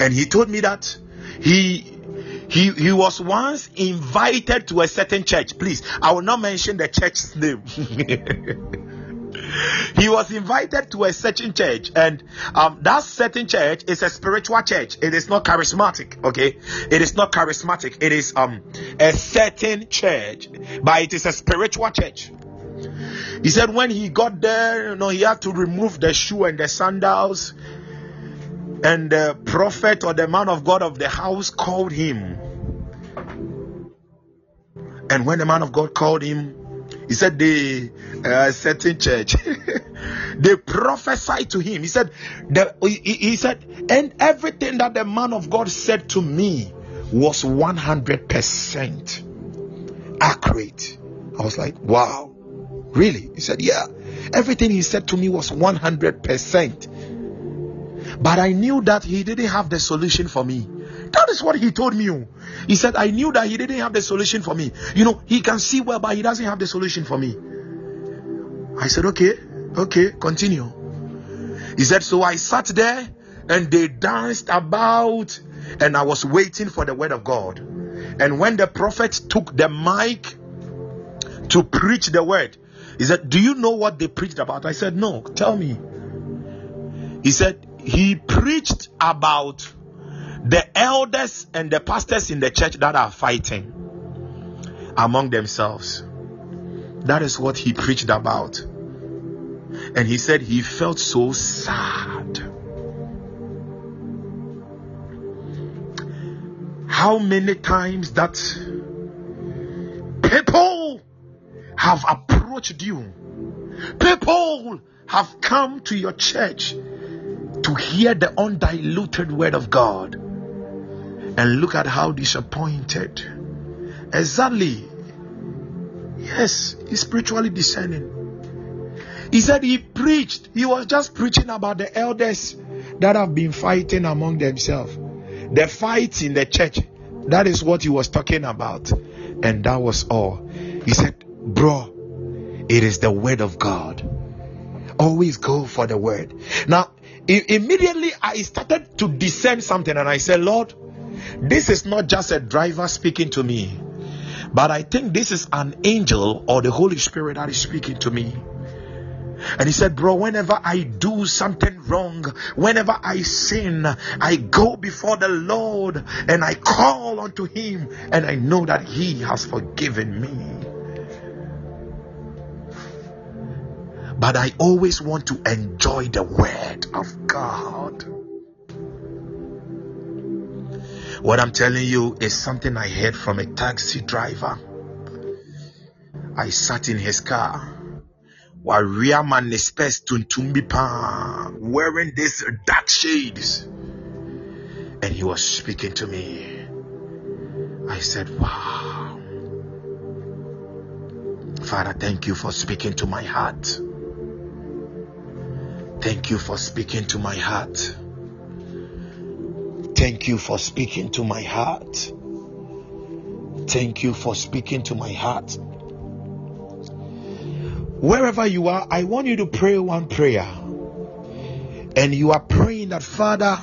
And he told me that he he he was once invited to a certain church. Please i will not mention the church's name. [laughs] He was invited to a certain church and um, that certain church is a spiritual church. It is not charismatic okay? It is not charismatic. It is um a certain church but it is a spiritual church. He said when he got there you know he had to remove the shoe and the sandals and the prophet or the man of God of the house called him. And when the man of God called him, he said, The uh, certain church, [laughs] they prophesied to him. He said, the, he, he said, and everything that the man of God said to me was 100% accurate. I was like, Wow, really? He said, Yeah, everything he said to me was 100%. But I knew that he didn't have the solution for me. That is what he told me. oh. He said, I knew that he didn't have the solution for me. You know, he can see well, but he doesn't have the solution for me. I said, Okay, okay, continue. He said, So I sat there and they danced about, and I was waiting for the word of God. And when the prophet took the mic to preach the word, he said, Do you know what they preached about? I said, No, tell me. He said, He preached about the elders and the pastors in the church that are fighting among themselves. That is what he preached about. And he said he felt so sad. How many times that people have approached you, people have come to your church to hear the undiluted word of God, and look at how disappointed. Exactly. Yes, he's spiritually discerning. He said he preached, he was just preaching about the elders that have been fighting among themselves. The fights in the church. That is what he was talking about. And that was all. He said, Bro, it is the word of God. Always go for the word. Now, immediately I started to discern something and I said, Lord, this is not just a driver speaking to me, but I think this is an angel or the Holy Spirit that is speaking to me. And he said, Bro, whenever I do something wrong, whenever I sin, I go before the Lord and I call unto him, and I know that he has forgiven me. But I always want to enjoy the word of God. What I'm telling you is something I heard from a taxi driver. I sat in his car. Waria ma ne spes tuntum bi paa wearing these dark shades. And he was speaking to me. I said wow. Father thank you for speaking to my heart thank you for speaking to my heart thank you for speaking to my heart thank you for speaking to my heart Wherever you are, I want you to pray one prayer. And you are praying that, Father,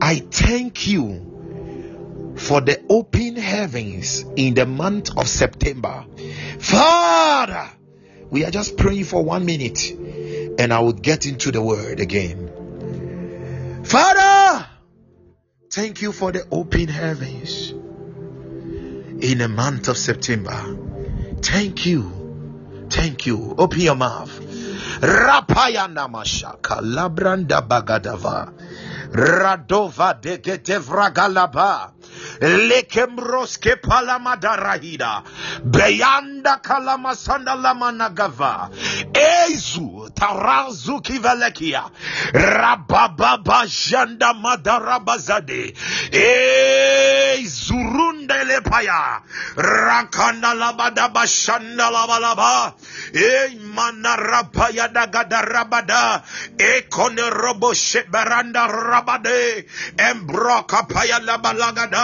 I thank you for the open heavens in the month of September. Father, we are just praying for one minute and I will get into the word again. Father, thank you for the open heavens in the month of September. Thank you Thank you. Open your mouth. Rapaya namashaka labranda bagadava. Radova de getevragalaba. Lekembroske palamadarahida. Beyanda kalama kalamasanda lamanagava. Ezu tarazu kivelekia. Rabababa janda madarabazade. Ezurunde lepaya. Rakanda labada bashanda labalaba. E manarapaya dagadarabada. E kone robo sheberanda rabade. Embroka paya labalagada.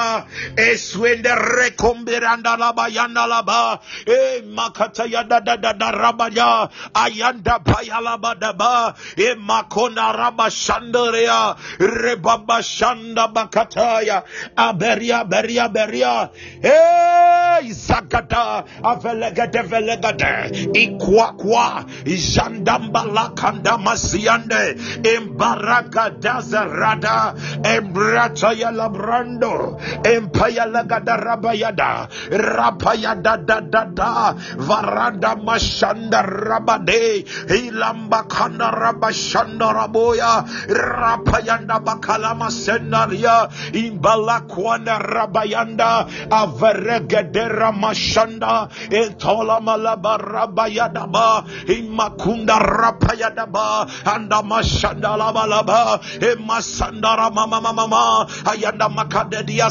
E swende rekombiranda labayanda laba. E makata yada da da da. Ayanda paya labadaba. E makona rabashandaria. Rebaba shanda bakataya. Aberia beria beria. E zagada. Avelegade velegade. Ikwakwa. Jandamba lakanda masiande. Embaraka dazarada. Embrataya labrando. Empaya lagada rabayada. Rapayada da da da. Varanda mashanda rabade. Ilamba kanda rabashanda raboya. Rapayanda bakala masendaria. Imbala kwana rabayanda. Averegedera mashanda. Etola malaba rabayada ba. Imakunda rapayada ba. Anda mashanda laba laba. Emasandara mama mama. Ayanda makadedia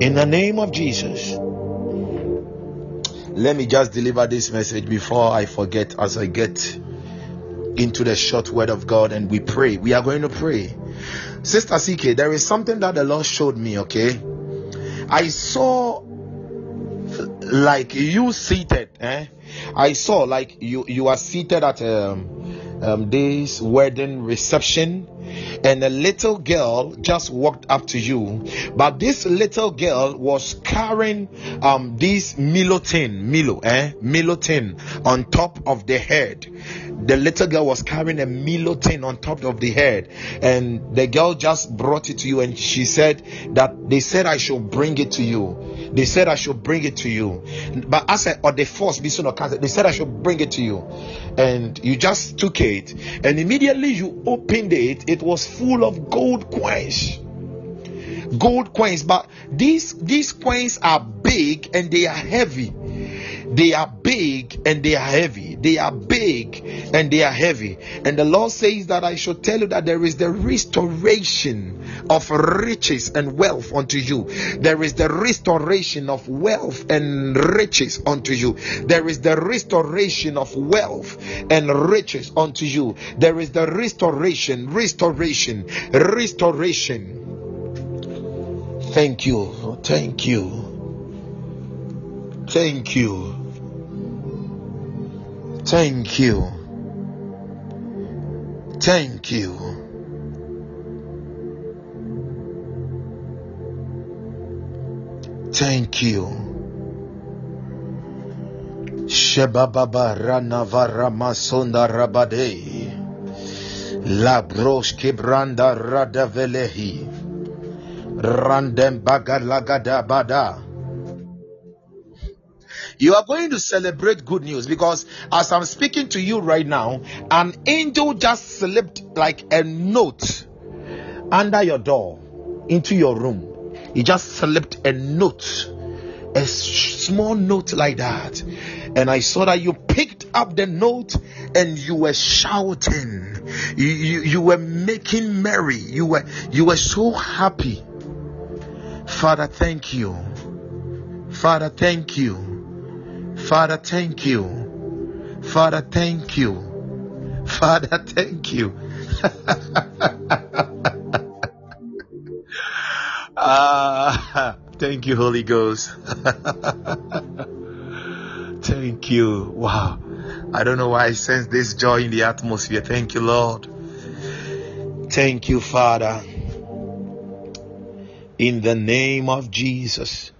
in the name of Jesus let me just deliver this message before I forget as I get into the short word of God and we pray. We are going to pray. Sister CK, there is something that the Lord showed me, okay? I saw like you seated, eh? I saw like you you are seated at um, um this wedding reception and a little girl just walked up to you but this little girl was carrying um this milo tin milo eh milo tin on top of the head the little girl was carrying a milo tin on top of the head and the girl just brought it to you and she said that they said i should bring it to you. They said i should bring it to you. But as I, or the force be soon cancer they said i should bring it to you. And you just took it and immediately you opened it it was full of gold coins gold coins but these these coins are big and they are heavy they are big and they are heavy they are big and they are heavy. And the Lord says that I should tell you that there is the restoration of riches and wealth unto you. There is the restoration of wealth and riches unto you. There is the restoration of wealth and riches unto you. There is the restoration, restoration, restoration. Thank you. Thank you. Thank you. Thank you. Thank you. Thank you. Shebababa ranavara masonda rabade. Labros kibranda radavelehi. Randem bada you are going to celebrate good news because as I'm speaking to you right now, an angel just slipped like a note under your door into your room. He just slipped a note, a small note like that. And I saw that you picked up the note and you were shouting. You, you, you were making merry. You were you were so happy. Father, thank you. Father, thank you. Father, thank you. Father, thank you. Father, thank you. [laughs] ah, thank you, Holy Ghost. [laughs] thank you. Wow. I don't know why I sense this joy in the atmosphere. Thank you, Lord. Thank you, Father. In the name of Jesus.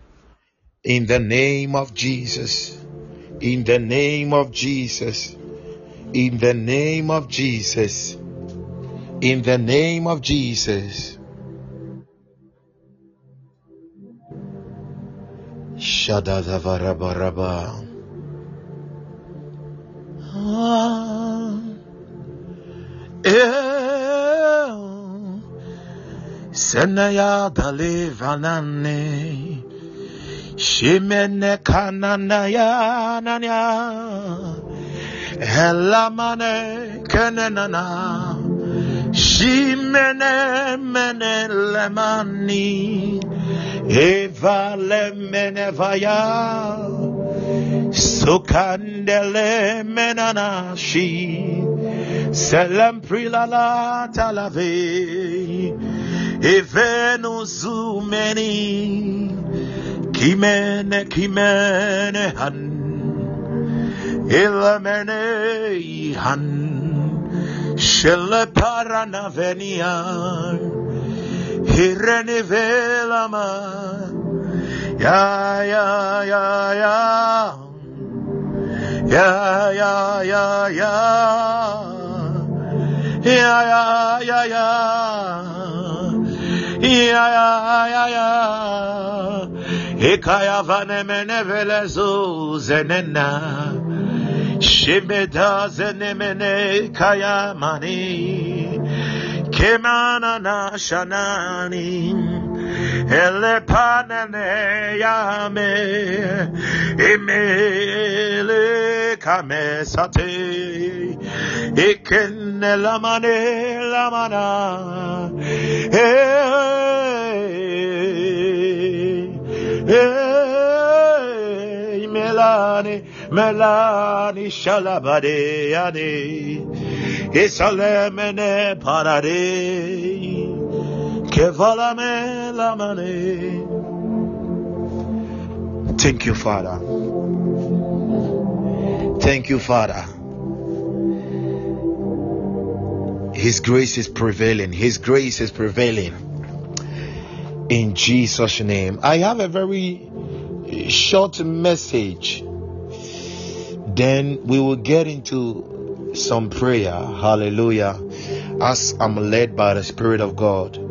In the name of Jesus. In the name of Jesus. In the name of Jesus. In the name of Jesus. Shadadavarabaraba. Senaya dalivanane. Shimene kananaya nanya. Elamane kenenana. Shimene mene lemani Eva lemene vaya Sukandele menana shi Selam prilala talave Evenuzumeni Kimene kimene han. Ilamene han. Shele parana venia Hirene velama Ya ya ya ya. Ya ya ya ya. Ya ya ya ya Ekaya vanemene velezu zenena. Shimeda zenemene kaya mani. Kemana na panene yame. Emele kame sate. Ikenne lamane lamana. Eh, eh, eh, hey. Hey, Melani, Melani, Shalabade, Ade, Isalemene Parade. Thank you, Father. Thank you, Father. His grace is prevailing. His grace is prevailing in Jesus' name. I have a very short message. Then we will get into some prayer. Hallelujah. As I'm led by the Spirit of God.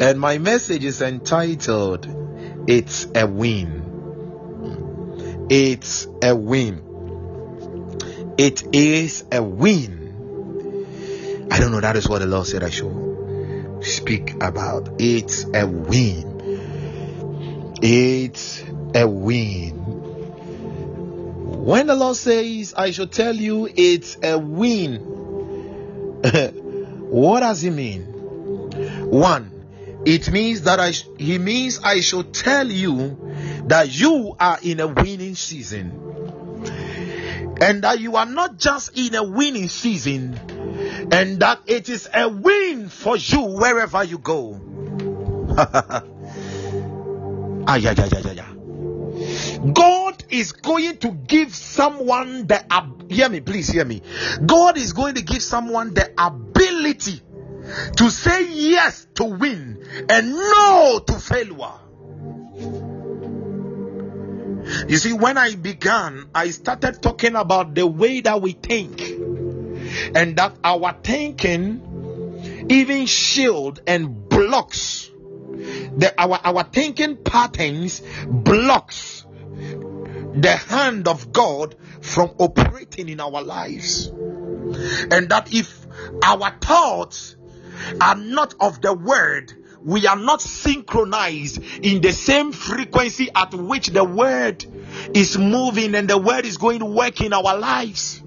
Mm. And my message is entitled It's a Win. It's a win. It is a win. I don't know. That is what the Lord said I should speak about. It's a win. It's a win. When the Lord says, I should tell you it's a win, [laughs] what does He mean? One, it means that I, He means I should tell you that you are in a winning season. And that you are not just in a winning season, and that it is a win for you wherever you go. [laughs] ah, yeah, yeah, yeah, yeah, yeah. God is going to give someone the ab- hear me, please hear me. God is going to give someone the ability to say yes to win and no to failure. You see, when I began, I started talking about the way that we think, and that our thinking even shield and blocks the our our thinking patterns blocks the hand of God from operating in our lives, and that if our thoughts are not of the word, we are not synchronized in the same frequency at which the word is moving and the word is going to work in our lives.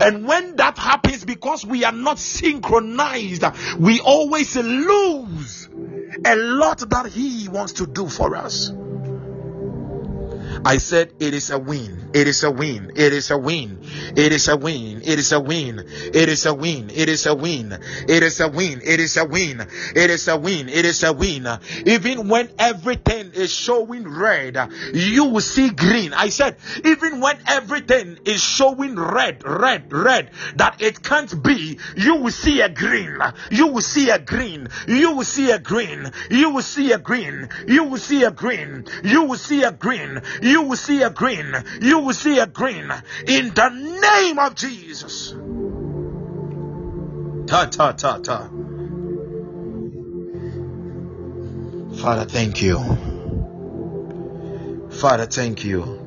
And when that happens, because we are not synchronized, we always lose a lot that He wants to do for us. I said it is a win. It is a win. It is a win. It is a win. It is a win. It is a win. It is a win. It is a win. It is a win. It is a win. It is a win. Even when everything is showing red, you will see green. I said, even when everything is showing red, red, red, that it can't be, you will see a green. You will see a green. You will see a green. You will see a green. You will see a green. You will see a green. Will see a green. You will see a green in the name of Jesus. Ta ta ta ta. Father, thank you. Father, thank you.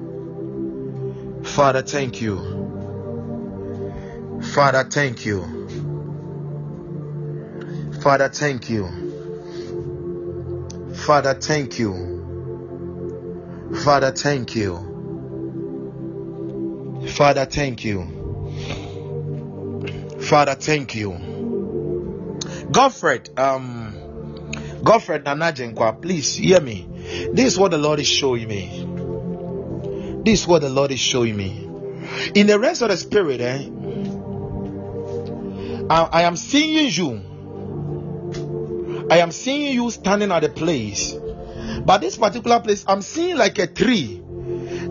Father, thank you. Father, thank you. Father, thank you. Father, thank you. Father, thank you. Father, thank you. Father, thank you. Godfred, um, Godfred Nanajenkwa, please hear me. This is what the Lord is showing me. This is what the Lord is showing me. In the rest of the spirit, eh, I, I am seeing you. I am seeing you standing at a place. But this particular place, I'm seeing like a tree.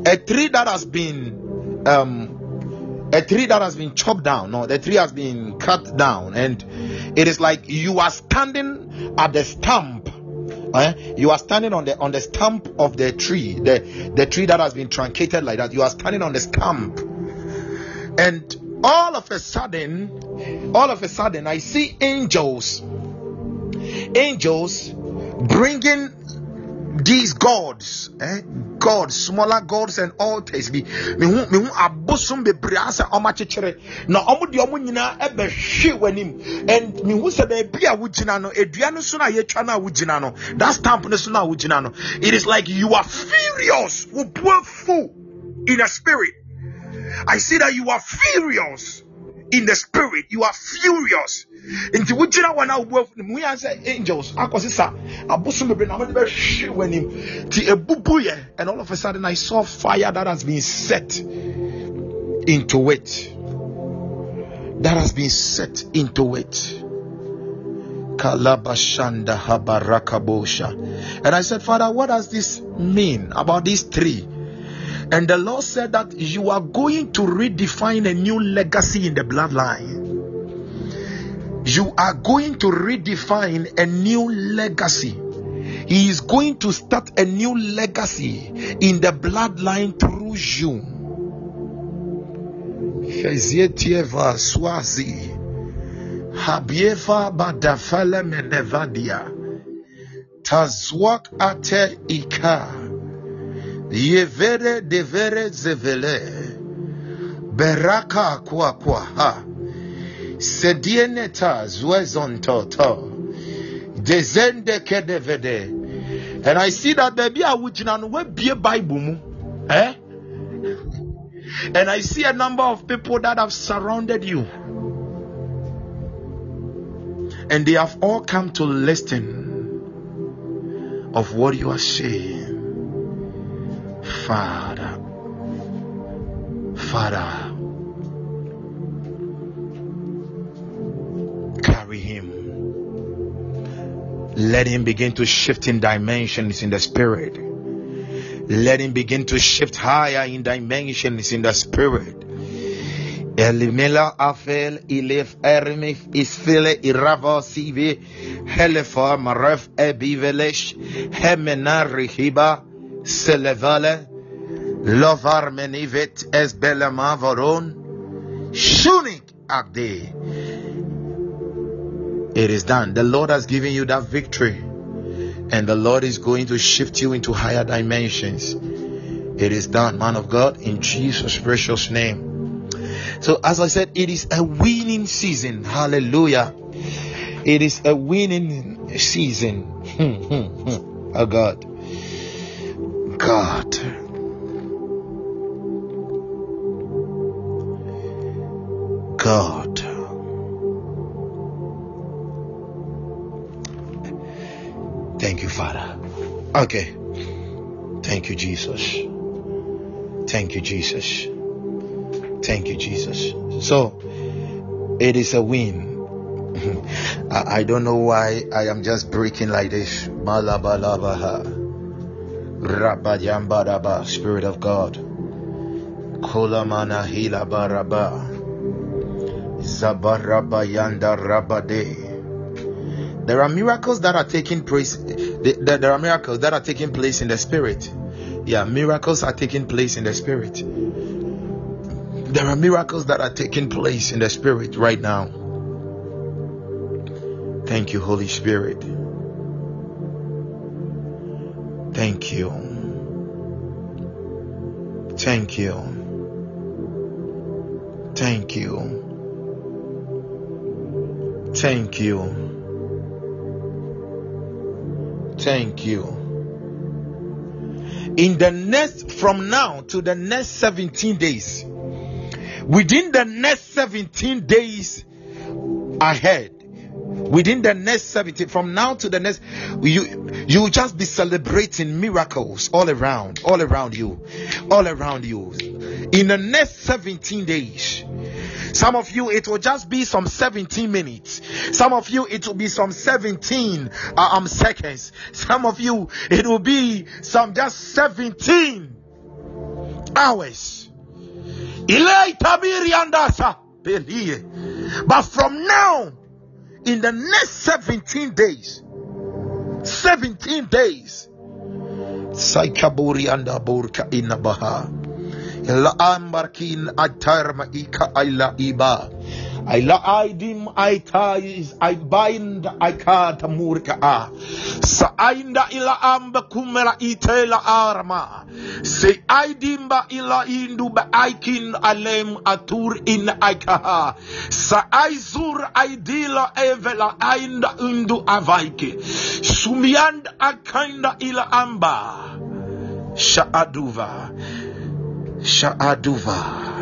A tree that has been um a tree that has been chopped down. No, the tree has been cut down, and it is like you are standing at the stump. eh? You are standing on the on the stump of the tree, the the tree that has been truncated like that. You are standing on the stump, and all of a sudden, all of a sudden, I see angels, angels bringing these gods, eh? gods, smaller gods and altars bi me hu me hu abosom bebree asa ɔmo akyekyere na ɔmo de ɔmo nyinaa ɛbɛhwe w'anim. And me hu sɛ baabi a wogyina no edua no so na yɛtwa no a wogyina no that stamp no so na wogyina no it is like you are furious. Wo bu afu in a spirit. I see that you are furious in the spirit. You are furious. Nti wogyina wɔn a wobu afu mu yɛn sɛ angels akɔsi sa abosom bebree na bɛhwe w'anim ti ebubu yɛ and all of a sudden I saw fire that has been set into it. That has been set into it. Kalabashanda habarakabosha. And I said, Father, what does this mean about these three? And the Lord said that you are going to redefine a new legacy in the bloodline. You are going to redefine a new legacy. He is going to start a new legacy in the bloodline through you. Habieva Menevadia. Tazwak Ate. Yevere devere zevele. Beraka kwa kwa ha. Sedieneta zwezonto to. Dezende kedevede. And I see that baby a wogyina no wabie Bible mu. Eh? And I see a number of people that have surrounded you. And they have all come to listen of what you are saying. Father, Father, carry him. Let him begin to shift in dimensions in the spirit. Let him begin to shift higher in dimensions in the spirit. Elimela afel ilef ermif isfile irava sive helefa maref ebivelesh hemena rihiba selevale lovar menivet esbelema varon shunik agde. It is done. The Lord has given you that victory and the Lord is going to shift you into higher dimensions. It is done, man of God, in Jesus' precious name. So, as I said, it is a winning season. Hallelujah. It is a winning season. Hmm, hmm, hmm. oh, God. God. God. Thank you, Father. Okay. Thank you, Jesus. Thank you, Jesus. Thank you, Jesus. So, it is a win. [laughs] I, don't know why I am just breaking like this. Malabalabaha. Rabajambadaba, Spirit of God. Kolamana hila baraba. Zabarabayanda rabade. There are miracles that are taking place. There are miracles that are taking place in the spirit. Yeah, miracles are taking place in the spirit. There are miracles that are taking place in the spirit right now. Thank you, Holy Spirit. Thank you. Thank you. Thank you. Thank you. Thank you. In the next, from now to the next 17 days, within the next 17 days ahead, within the next 17 from now to the next you you will just be celebrating miracles all around all around you all around you in the next 17 days some of you, it will just be some 17 minutes. Some of you, it will be some 17 uh, um, seconds. Some of you, it will be some just 17 hours. But from now, in the next 17 days, 17 days, Saikaburi and Aburka in Baha. La ambarkin atarma ika aila iba i bind aikata murka a sa ainda ila amba kumera itela arma. Se aidimba ila indu ba aikin alem atur in aikaha sa aizur aidila evela ainda undu avaike sumiand akainda ila amba. Shaaduva Sha'aduva.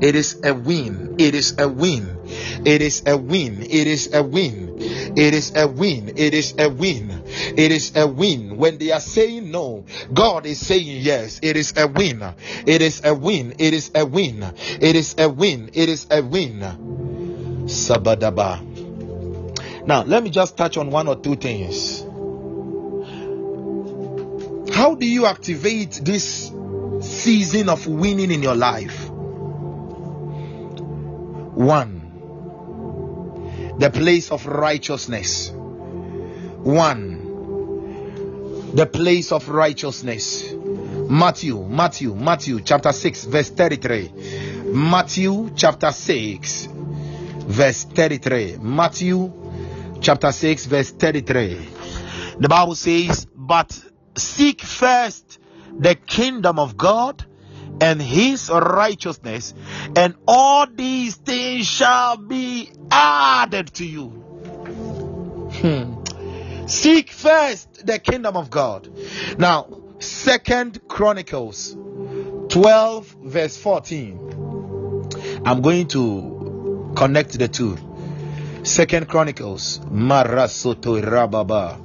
It is a win. It is a win. It is a win. It is a win. It is a win. It is a win. It is a win. When they are saying no, God is saying yes. It is a win. It is a win. It is a win. It is a win. It is a win. Sabadaba. Now, let me just touch on one or two things. How do you activate this season of winning in your life. One, the place of righteousness. One, the place of righteousness. Matthew, Matthew, Matthew chapter 6, verse 33. Matthew chapter 6, verse 33. Matthew chapter 6, verse 33. The Bible says, But seek first the kingdom of God and his righteousness, and all these things shall be added to you. Hmm. Seek first the kingdom of God. Now, Second Chronicles 12 12 verse 14 i'm going to connect the two. Second chronicles marasoto rababa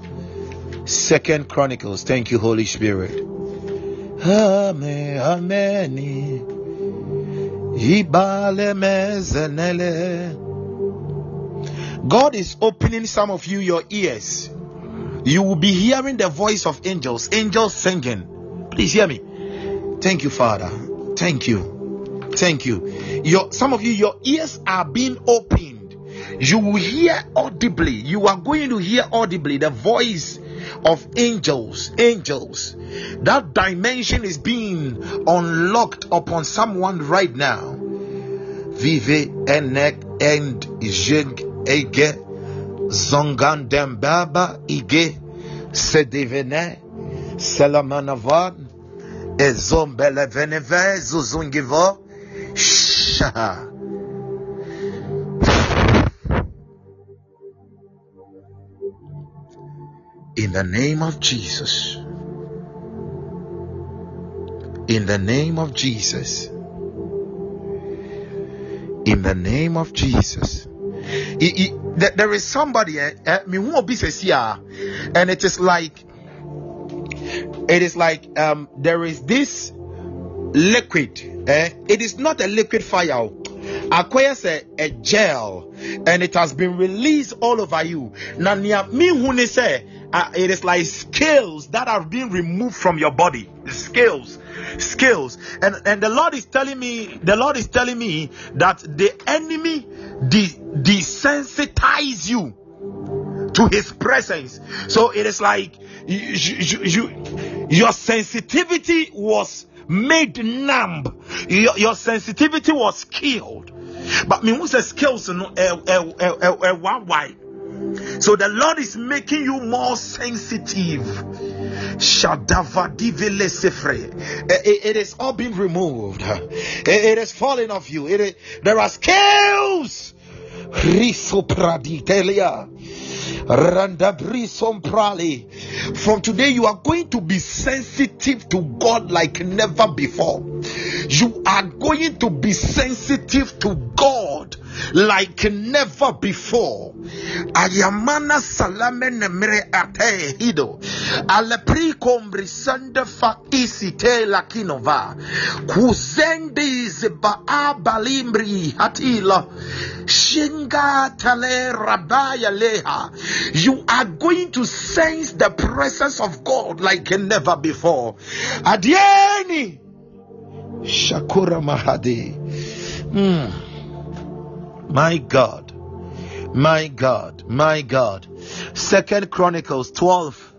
second chronicles thank you holy spirit amen amen Ibale mezenele. God is opening some of you your ears. You will be hearing the voice of angels, angels singing. Please hear me. Thank you, Father. Thank you. Thank you. Your some of you, your ears are being opened. You will hear audibly. You are going to hear audibly the voice of angels. Angels. That dimension is being unlocked upon someone right now. Vive enek and jeng ege zongan dembaba ige sedevene selamanavan ezombele veneve zuzungivo shaha. In the name of Jesus. In the name of Jesus. In the name of Jesus. There is somebody, eh, eh, and it is like, it is like, um, there is this liquid, eh? It is not a liquid fire. Acquires a, a gel and it has been released all over you. Now, me who say, uh, it is like scales that are being removed from your body. Scales, scales, and and the Lord is telling me, the Lord is telling me that the enemy de- desensitize you to his presence. So it is like you, you, you, your sensitivity was made numb. Your, your sensitivity was killed. But me who says skills no eh, eh, eh, one why. So the Lord is making you more sensitive. Sefre. Eh, It is all being removed. It- [laughs] It is falling off you. It is, there are scales. From today, you are going to be sensitive to God like never before. You are going to be sensitive to God like never before. Ayamana salame nemre ate hido. Alepri kombri sende fa isite lakinova. Kuzendi ziba abalimbri hatila. Shinga tale rabaya leha. You are going to sense the presence of God like never before. Adieni. Shakura Mahadi. Mm. My God. My God. My God. Second Chronicles 12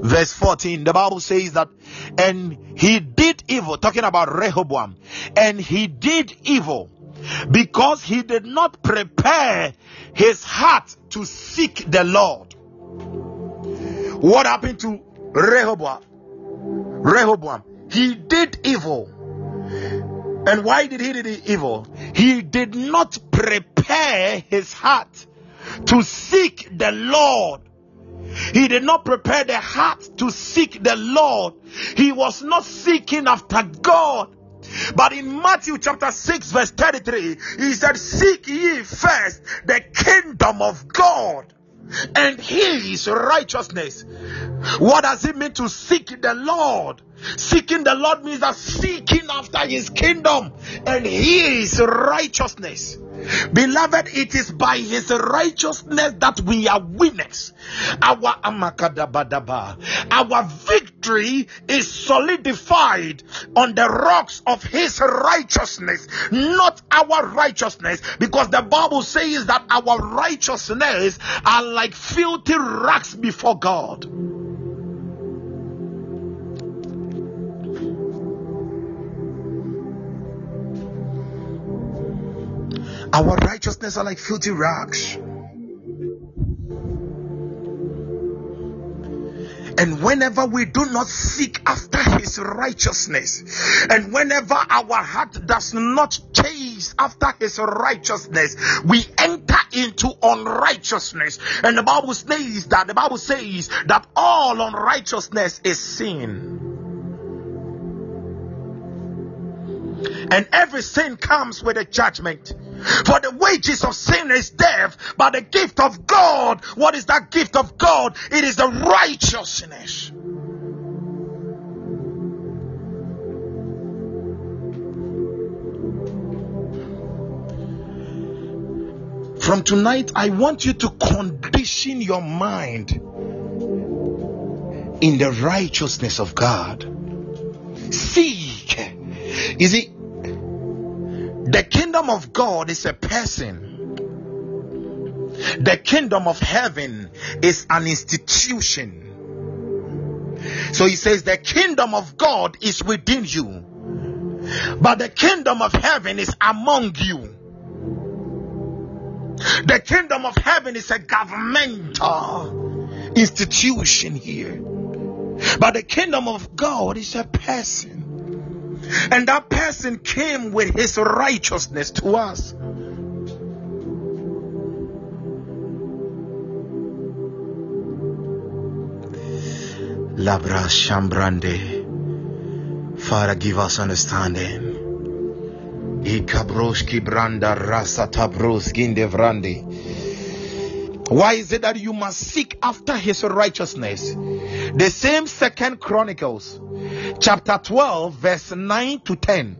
verse 14 the bible says that and he did evil talking about rehoboam and he did evil because he did not prepare his heart to seek the lord what happened to rehoboam rehoboam he did evil and why did he do the evil? He did not prepare his heart to seek the Lord. He did not prepare the heart to seek the Lord. He was not seeking after God. But in Matthew chapter 6, verse 33, he said, Seek ye first the kingdom of God and his righteousness. What does it mean to seek the Lord? Seeking the Lord means that seeking after his kingdom and his righteousness. Beloved, it is by his righteousness that we are winners. Our amakadabadaba, our victory is solidified on the rocks of his righteousness, not our righteousness, because the Bible says that our righteousness are like filthy rags before God. Our righteousness are like filthy rags. And whenever we do not seek after his righteousness, and whenever our heart does not chase after his righteousness, we enter into unrighteousness. And the Bible says that the Bible says that all unrighteousness is sin. And every sin comes with a judgment. For the wages of sin is death, but the gift of God, what is that gift of God? It is the righteousness. From tonight, I want you to condition your mind in the righteousness of God. Seek. You see, the kingdom of God is a person. The kingdom of heaven is an institution. So he says, The kingdom of God is within you, but the kingdom of heaven is among you. The kingdom of heaven is a governmental institution here. But the kingdom of God is a person. And that person came with his righteousness to us. Labra Shambrande. Father, give us understanding. Ikabroshki branda rasa tabroski. Why is it that you must seek after his righteousness? The same second Chronicles, chapter 12, verse 9 to 10.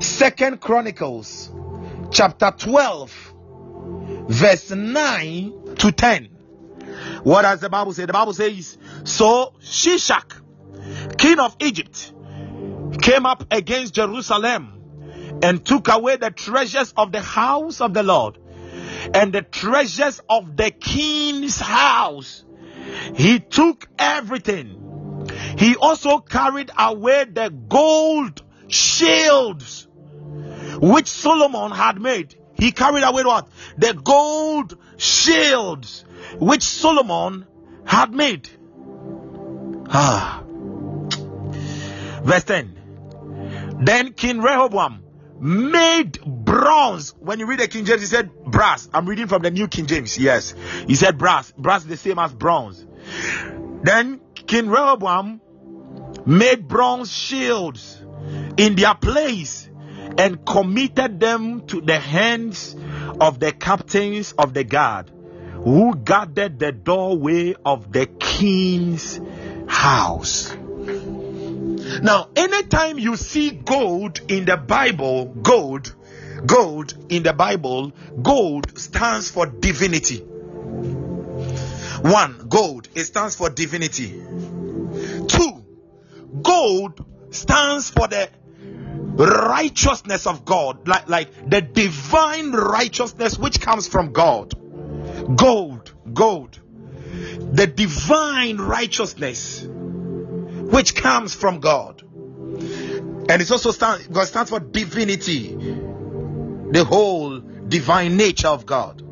Second Chronicles, chapter 12, verse 9 to 10. What does the Bible say? The Bible says, So Shishak, king of Egypt, came up against Jerusalem and took away the treasures of the house of the Lord and the treasures of the king's house. He took everything. He also carried away the gold shields which Solomon had made. He carried away what? The gold shields which Solomon had made. Ah. Verse 10. Then King Rehoboam made bronze. When you read the King James, he said brass. I'm reading from the New King James. Yes, he said brass. Brass is the same as bronze. Then King Rehoboam made bronze shields in their place and committed them to the hands of the captains of the guard who guarded the doorway of the king's house. Now, anytime you see gold in the Bible, gold, gold in the Bible, gold stands for divinity. One, gold, it stands for divinity. Two, gold stands for the righteousness of God, like, like the divine righteousness which comes from God. Gold, gold, the divine righteousness which comes from God. And it also stands God stands for divinity, the whole divine nature of God.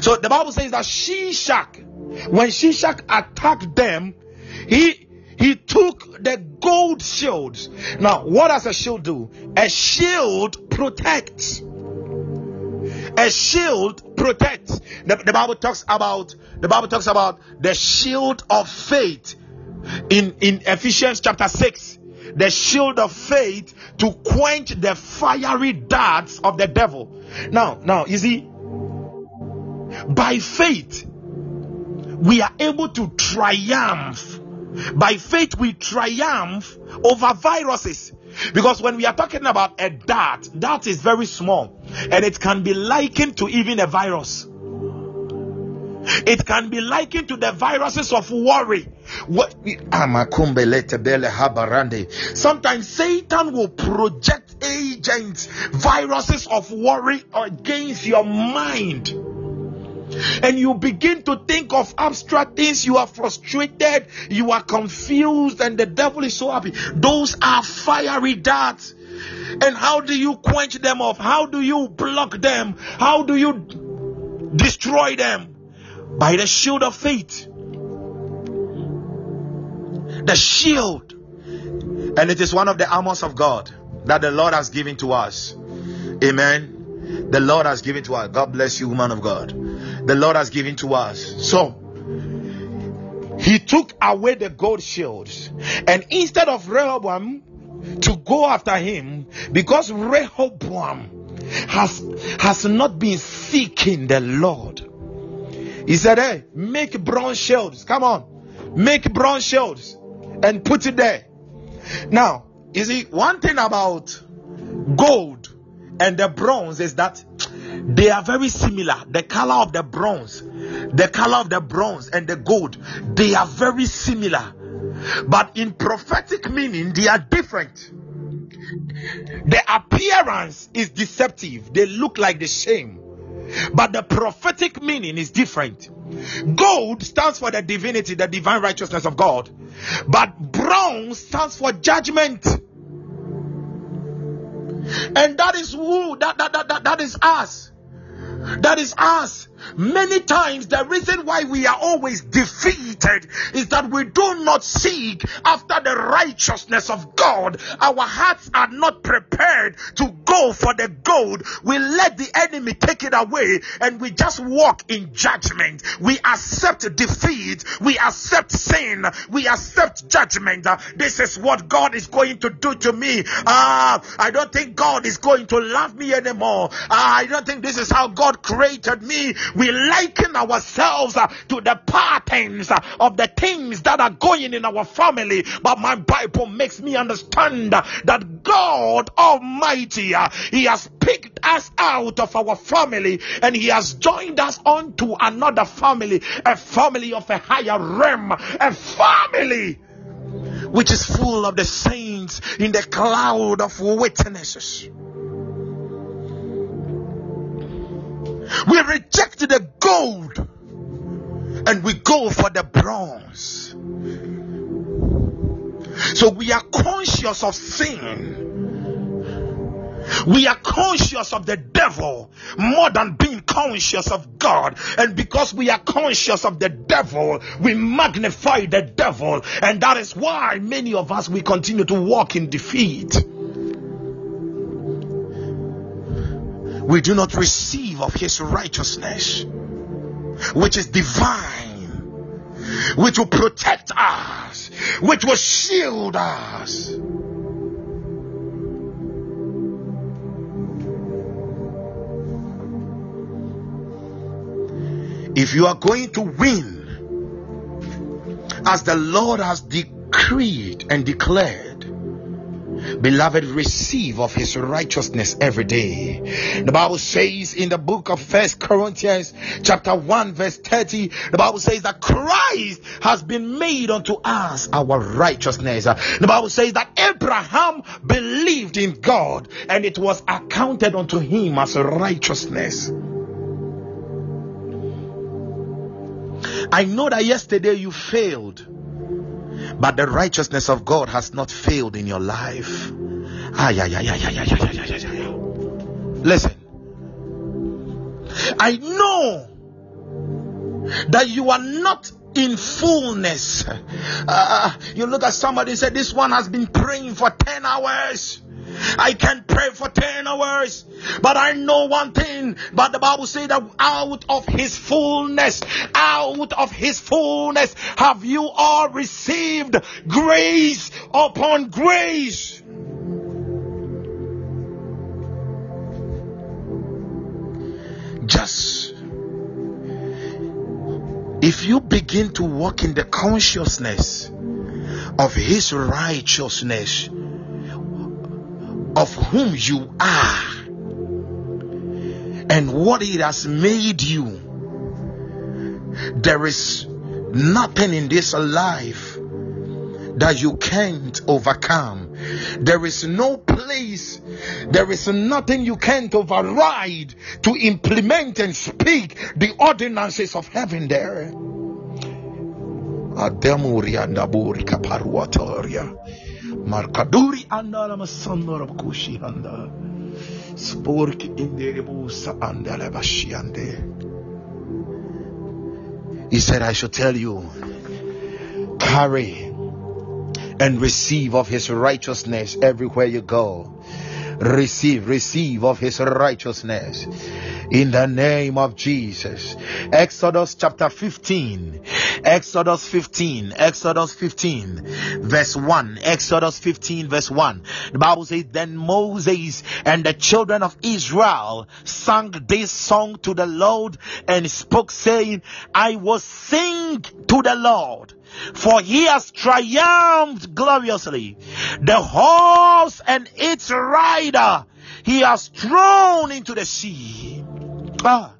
So the Bible says that Shishak, when Shishak attacked them, he he took the gold shields. Now, what does a shield do? A shield protects. A shield protects. The, the Bible talks about the Bible talks about the shield of faith in in Ephesians chapter 6 the shield of faith to quench the fiery darts of the devil now now you see by faith we are able to triumph by faith we triumph over viruses because when we are talking about a dart that is very small and it can be likened to even a virus it can be likened to the viruses of worry. What sometimes Satan will project agents, viruses of worry against your mind. And you begin to think of abstract things, you are frustrated, you are confused, and the devil is so happy. Those are fiery darts. And how do you quench them off? How do you block them? How do you destroy them? by the shield of faith. The shield. And it is one of the armors of God that the Lord has given to us. Amen. The Lord has given to us. God bless you, woman of God. The Lord has given to us. So, he took away the gold shields. And instead of Rehoboam to go after him because Rehoboam has has not been seeking the Lord. He said, Hey, make bronze shields. Come on, make bronze shields and put it there. Now, you see, one thing about gold and the bronze is that they are very similar. The color of the bronze, the color of the bronze and the gold, they are very similar. But in prophetic meaning, they are different. The appearance is deceptive, they look like the same. But the prophetic meaning is different. Gold stands for the divinity, the divine righteousness of God. But bronze stands for judgment. And that is who that that, that, that, that is us. That is us. Many times, the reason why we are always defeated is that we do not seek after the righteousness of God. Our hearts are not prepared to go for the gold. We let the enemy take it away and we just walk in judgment. We accept defeat. We accept sin. We accept judgment. Uh, This is what God is going to do to me. Ah, I don't think God is going to love me anymore. Ah, I don't think this is how God created me. We liken ourselves uh, to the patterns uh, of the things that are going in our family. But my Bible makes me understand uh, that God Almighty, He has picked us out of our family and He has joined us onto another family, a family of a higher realm, a family which is full of the saints in the cloud of witnesses. We reject the gold and we go for the bronze. So we are conscious of sin. We are conscious of the devil more than being conscious of God. And because we are conscious of the devil, we magnify the devil. And that is why many of us we continue to walk in defeat. We do not receive of his righteousness, which is divine, which will protect us, which will shield us. If you are going to win as the Lord has decreed and declared, beloved, receive of his righteousness every day. The Bible says in the book of First Corinthians, chapter 1, verse 30, the Bible says that Christ has been made unto us our righteousness. The Bible says that Abraham believed in God and it was accounted unto him as righteousness. I know that yesterday you failed, but the righteousness of God has not failed in your life. Ay, ay, ay, ay, ay, ay, ay, ay, ay, ay. Listen, I know that you are not in fullness. Uh, you look at somebody and say, This one has been praying for 10 hours. I can pray for 10 hours, but I know one thing. But the Bible says that out of his fullness, out of his fullness, have you all received grace upon grace. Just if you begin to walk in the consciousness of his righteousness, of whom you are and what it has made you. There is nothing in this life that you can't overcome. There is no place, there is nothing you can't override to implement and speak the ordinances of heaven there. Markaduri andala masandora kushi anda. Spork inderebusa andala bashiande. He said, I should tell you, carry and receive of his righteousness everywhere you go. Receive, receive of his righteousness in the name of Jesus. Exodus chapter 15 Exodus 15, Exodus 15, verse 1. Exodus 15, verse 1. The Bible says, Then Moses and the children of Israel sang this song to the Lord and spoke, saying, I will sing to the Lord for he has triumphed gloriously. The horse and its rider he has thrown into the sea. Ah.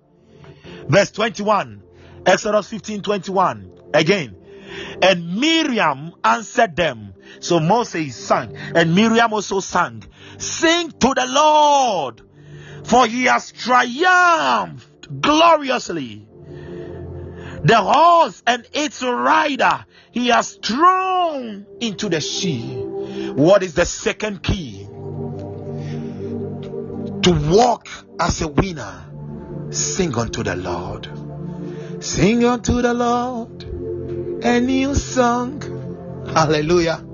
Verse 21, Exodus 15 21. Again, and Miriam answered them. So Moses sang, and Miriam also sang, Sing to the Lord, for he has triumphed gloriously the horse and its rider he has thrown into the sea. What is the second key? To walk as a winner, sing unto the Lord. Sing unto the Lord a new song. Hallelujah.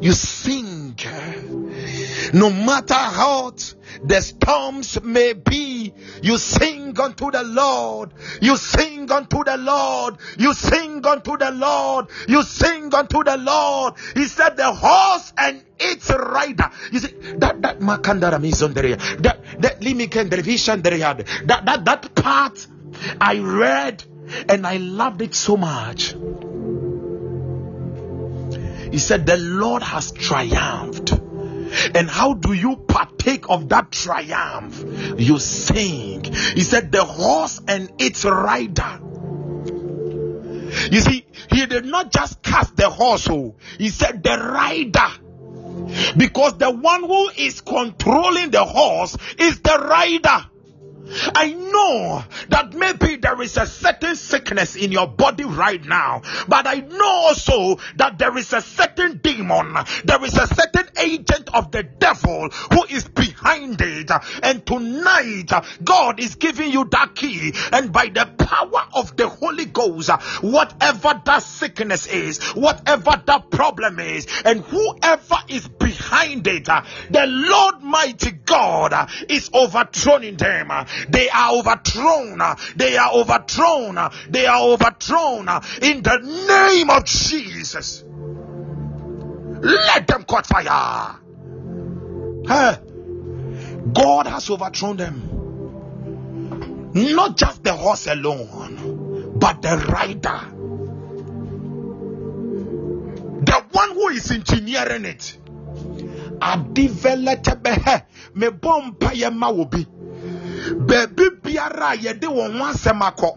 You sing. Eh? No matter how the storms may be, you sing unto the Lord. You sing unto the Lord. You sing unto the Lord. You sing unto the Lord. He said, The horse and its rider. You see, that that makandara mizondere, that that limiken television that that that part I read and I loved it so much. He said, The Lord has triumphed. And how do you partake of that triumph? You sing. He said, The horse and its rider. You see, he did not just cast the horse, oh, he said, The rider. Because the one who is controlling the horse is the rider. I know that maybe there is a certain sickness in your body right now, but I know also that there is a certain demon, there is a certain agent of the devil who is behind it. And tonight, God is giving you that key, and by the power of the Holy Ghost, whatever that sickness is, whatever that problem is, and whoever is behind it, the Lord mighty God is overthrowing them. They are overthrown. They are overthrown. They are overthrown in the name of Jesus. Let them catch fire. God has overthrown them. Not just the horse alone, but the rider. The one who is engineering it. Adiveletebe me bomba ye ma obi. Baabi biara a yɛde wɔn ho asɛm akɔ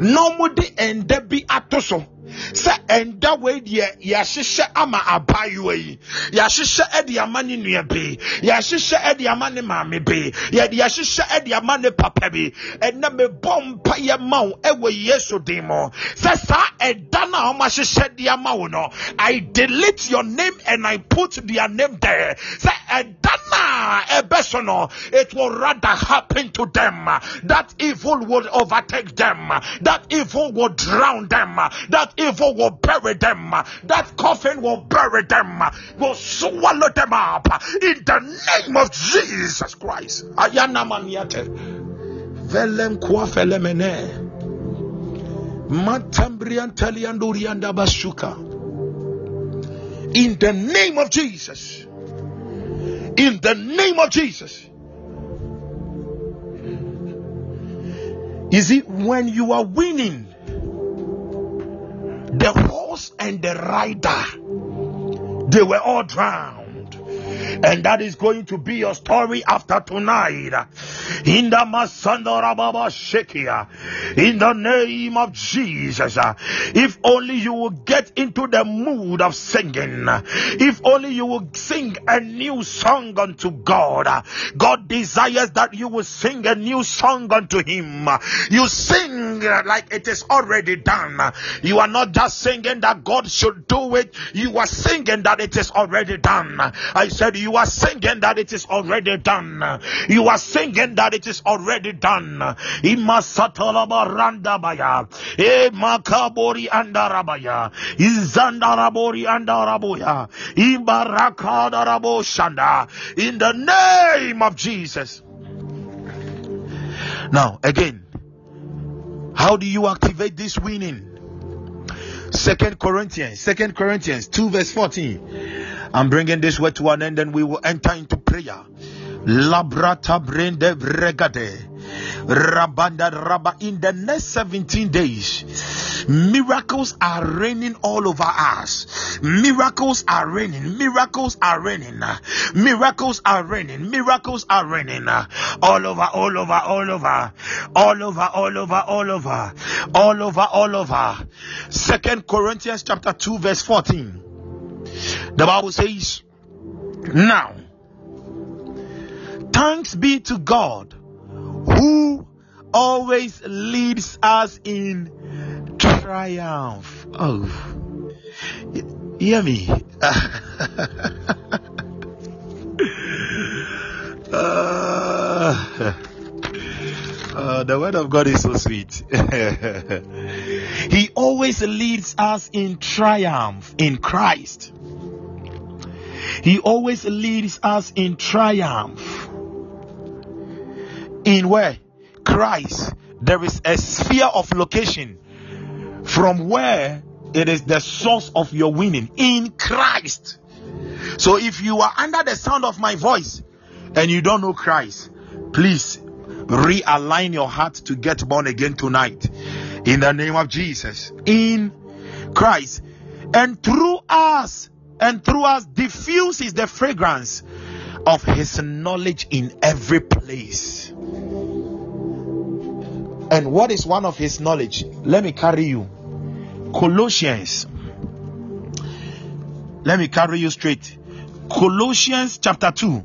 na wɔde ɛnda bi ato so sɛ ɛnda wei deɛ yɛahyehyɛ ama abaayewa yi. Yɛahyehyɛ de ama ne nua bi. Yɛahyehyɛ ɛde ama ne maame bi. Yɛde yɛahyehyɛ ɛde ama ne papa bi. Ɛnna mebɔ mpa yɛ ma wo ɛwɔ yesu din mu. Sɛ saa ɛda no a wɔahyehyɛ de ama wo no i delete your name and i put their name there. Sɛ ɛda no a ɛbɛ so no it will rather happen to them. That evil will overtake them. That evil will drown them. That evil will bury them. That coffin will bury them, will swallow them up in the name of Jesus Christ. Ayana maniate. Velem kwa felemene. Matambrian basuka. In the name of Jesus. In the name of Jesus. Is it when you are winning? The horse and the rider they were all drowned and that is going to be your story after tonight. In the Masandora Baba Shekia in the name of Jesus if only you will get into the mood of singing if only you will sing a new song unto God. God desires that you will sing a new song unto him. You sing like it is already done. You are not just singing that God should do it. You are singing that it is already done. I said you are singing that it is already done. You are singing that it is already done. Imasatalaba E makabori andarabaya. Izandarabori andaraboya. Ibarakada shanda. In the name of Jesus. Now, again, how do you activate this winning? Second Corinthians, Second Corinthians 2 verse 14. I'm bringing this word to an end and we will enter into prayer. Labrata brende bregade. Rabanda Rabba in the next 17 days. Miracles are raining all over us. Miracles are raining. Miracles are raining. Miracles are raining. Miracles are raining. All over, all over, all over, all over, all over, all over, all over, all over. Second Corinthians chapter 2, verse 14. The Bible says, Now, thanks be to God always leads us in triumph. Oh, y- hear me. [laughs] Uh, uh, the word of God is so sweet. [laughs] he always leads us in triumph in Christ. He always leads us in triumph. In where? Christ. There is a sphere of location from where it is the source of your winning in Christ. So if you are under the sound of my voice and you don't know Christ, please realign your heart to get born again tonight in the name of Jesus in Christ and through us and through us diffuses the fragrance of his knowledge in every place and what is one of his knowledge? Let me carry you. Colossians. Let me carry you straight. Colossians chapter 2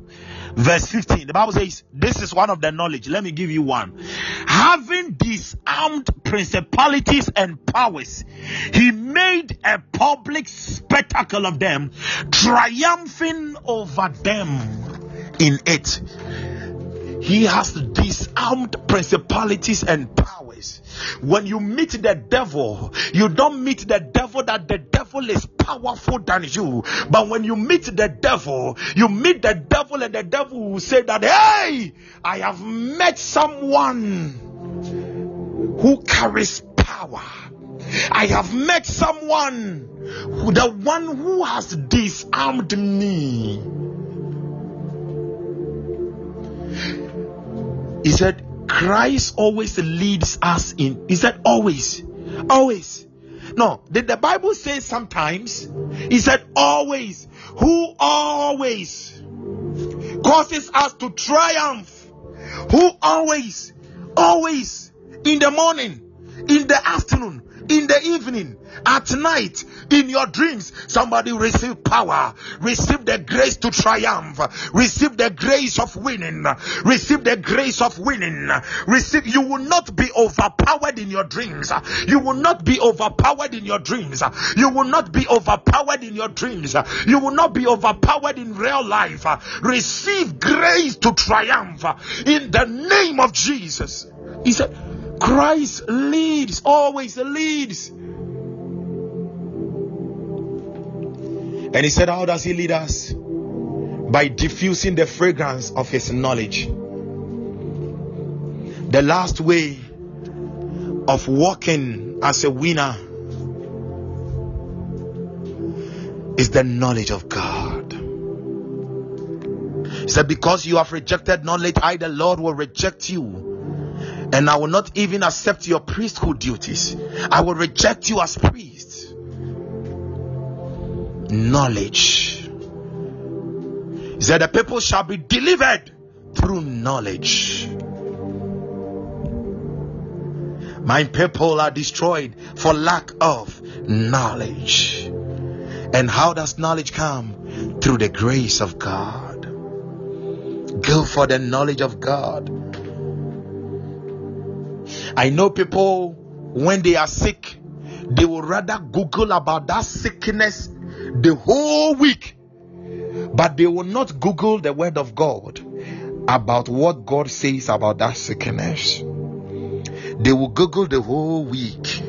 verse 15 the bible says this is one of the knowledge. Let me give you one. Having disarmed principalities and powers he made a public spectacle of them triumphing over them in it he has disarmed principalities and powers. When you meet the devil, you don't meet the devil that the devil is powerful than you. But when you meet the devil, you meet the devil, and the devil will say that, Hey, I have met someone who carries power. I have met someone, who, the one who has disarmed me. He said, Christ always leads us in. He said, always. Always. No, did the Bible say sometimes? He said, always. Who always causes us to triumph? Who always, always, in the morning, in the afternoon, in the evening, at night, in your dreams, somebody receive power, receive the grace to triumph, receive the grace of winning, receive the grace of winning, receive. You will not be overpowered in your dreams. You will not be overpowered in your dreams. You will not be overpowered in your dreams. You will not be overpowered in real life. Receive grace to triumph in the name of Jesus. He said, Christ leads, always leads. And he said, How does he lead us? By diffusing the fragrance of his knowledge. The last way of walking as a winner is the knowledge of God. He said, Because you have rejected knowledge, I, the Lord, will reject you. And I will not even accept your priesthood duties. I will reject you as priest. Knowledge. He said, The people shall be delivered through knowledge. My people are destroyed for lack of knowledge. And how does knowledge come? Through the grace of God. Go for the knowledge of God. I know people when they are sick, they will rather Google about that sickness the whole week, but they will not Google the word of God about what God says about that sickness. They will Google the whole week.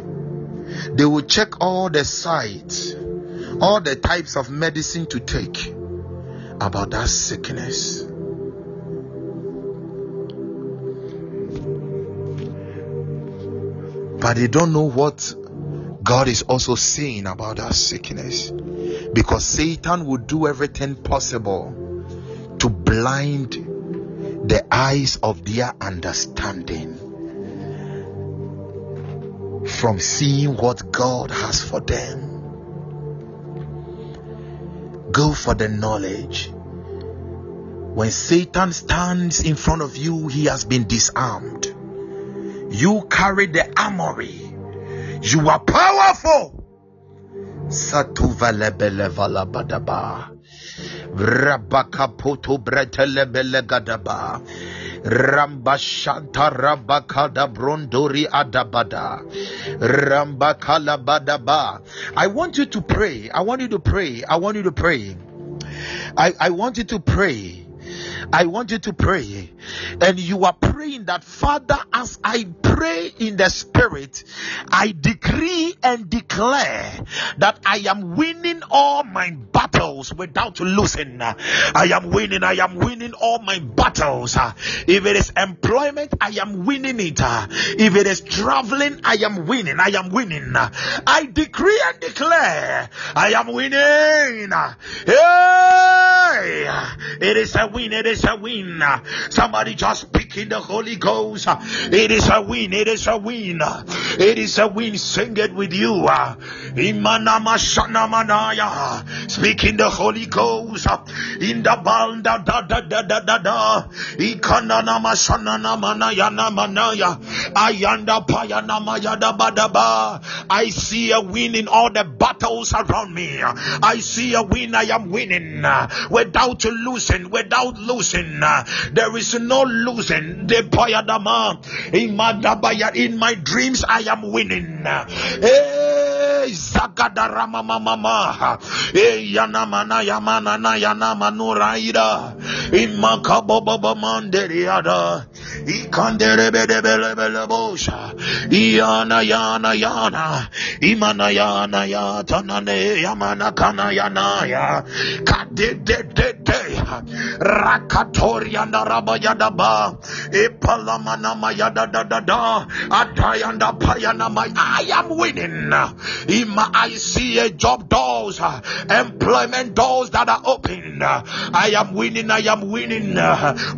They will check all the sites, all the types of medicine to take about that sickness. But they don't know what God is also saying about our sickness because Satan will do everything possible to blind the eyes of their understanding from seeing what God has for them. Go for the knowledge. When Satan stands in front of you, he has been disarmed. You carry the armory. You are powerful. satu Satuvalebelevalabadaba. Rabakapoto bretelebelegadaba. Rambashanta rabakada brondori adabada. Rambakalabadaba. I want you to pray. I want you to pray. I want you to pray. I, I want you to pray. I want you to pray. And you are praying that, Father, as I pray in the Spirit, I decree and declare that I am winning all my battles without losing. I am winning. I am winning all my battles. If it is employment, I am winning it. If it is traveling, I am winning. I am winning. I decree and declare I am winning. Hey! It is a win. It is a win. Somebody just speak in the Holy Ghost. It is a win. It is a win. It is a win. Sing it with you. Speak in the Holy Ghost. In the banda da da da da da da. Ikananama Shananamanaya Manaya. Ayanda Payana Mayada Badaba. I see a win in all the battles around me. I see a win. I am winning without losing. Without losing. There is no losing. In my dreams, I am winning. Hey, Sagadarama E eh, Yanamana Yamanana Yanamanuraida Imakaboba Manderiada Ikanderebelebelebosha Iana Yana Yana Imana Yana Yatanane Yamana Kana Yanaya Kadede Rakatoria Naraba Yadaba Epalamana Mayada Dada Atayanda Payana I am winning. Ima I see a job doors, uh, employment doors that are open. I am winning. I am winning.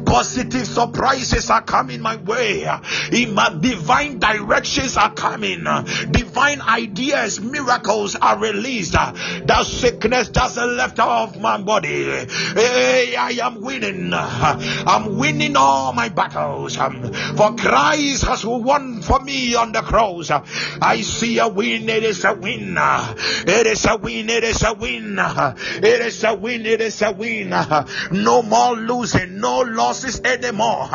Positive surprises are coming my way. Ima divine directions are coming. Divine ideas, miracles are released. That sickness doesn't left off my body. Hey, I am winning. I'm winning all my battles. Um, for Christ has won for me on the cross. I see a win. It is a win. It is a win. It is a win. It is a win. It is a win. No more losing. No losses anymore.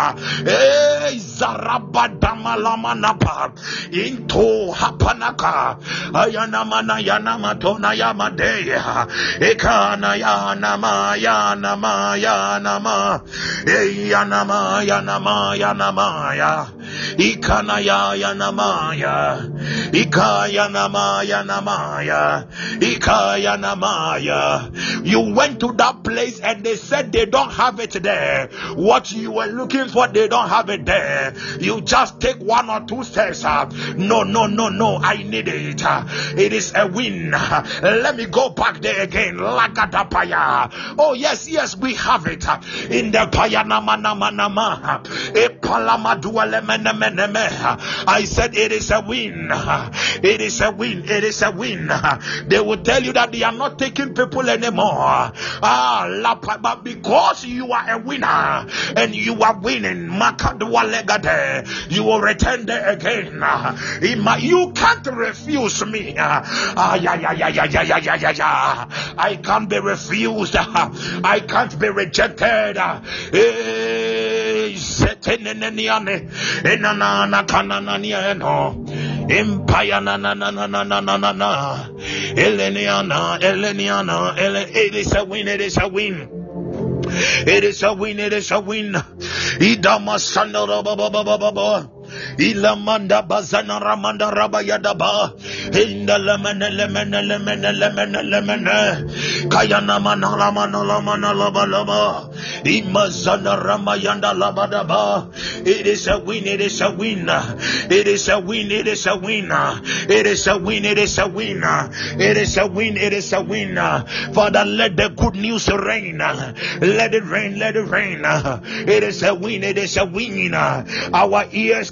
Into Hapanaka. Ayanamana Yanamatona Yamadeya. Ekana Yanama Yanama Yanama. Yanama Yanama Yanama. Ikanaya Yanamaya. Ikaya Namaya Namaya. Ikaya Namaya. You went to that place and they said they don't have it there. What you were looking for, they don't have it there. You just take one or two steps. Up. No, no, no, no. I need it. It is a win. Let me go back there again. Lagadapaya. Oh, yes, yes, we have it. In the Payanamanamanama. I said it is a win. It is a win. It is a win. They will tell you that they are not taking people anymore. Ah, but because you are a winner and you are winning, you will return there again. You can't refuse me. Ah. I can't be refused. I can't be rejected. Hey, niano empire na na na na na na na na na. Eleniana eleniana ele it is a win it is a win. It is a win it is a win. Idama sanara ba ba ba ba ba ba Ilamanda bazana ramanda rabayadaba. Inda lemene lemene lemene lemene lemene. Kayana mana lamana lamana laba laba. Imazana ramayanda labadaba. It is a win, it is a win. It is a win, it is a win. It is a win, it is a win. It is a win, it is a win. Father, let the good news reign. Let it rain, let it rain. It is a win, it is a win. Our ears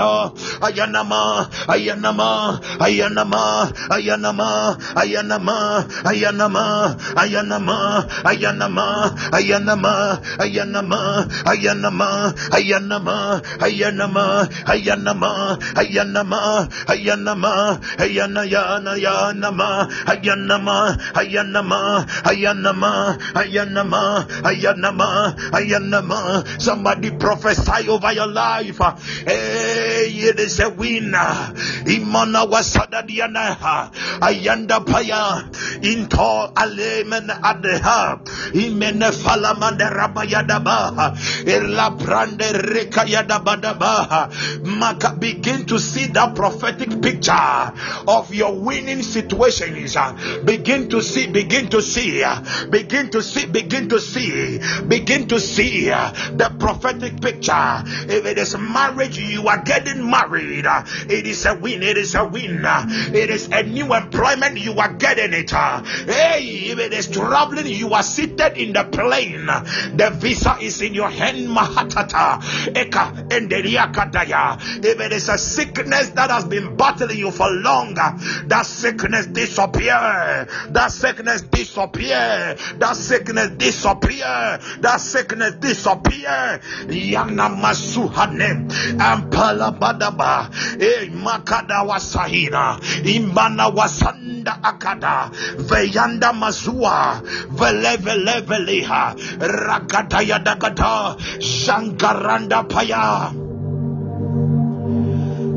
gada. Ayanama, ayanama, ayanama, ayanama, ayanama, ayanama, ayanama, ayanama, ayanama, ayanama, ayanama, ayanama, ayanama, ayanama, ayanama, ayanama, ayana yana yanama, ayanama, ayanama, ayanama, ayanama, ayanama, ayanama. Somebody prophesy over your life. Hey, it is a winner. Imana wasada diana. Ayanda paya. Into alemen adeha. Imene falamande rabayadaba. Ela brande rekayadabadaba. Maka begin to see that prophetic picture of your winning situations. Begin to see, begin to see, begin to see, begin to see, begin to see the prophetic picture. If it is marriage, you are getting married. It is a win. It is a win. It is a new employment. You are getting it. Hey, if it is traveling, you are seated in the plane. The visa is in your hand. Mahatata. Eka enderiakadaya. If it is a sickness that has been battling you for long, that sickness disappear. That sickness disappear. That sickness disappear. That sickness disappear. Yana masuhane. Ampala badaba. E makada wasahira. Imbana wasanda akada. Veyanda mazua. Veleveleveleha rakatayadagata shankaranda paya.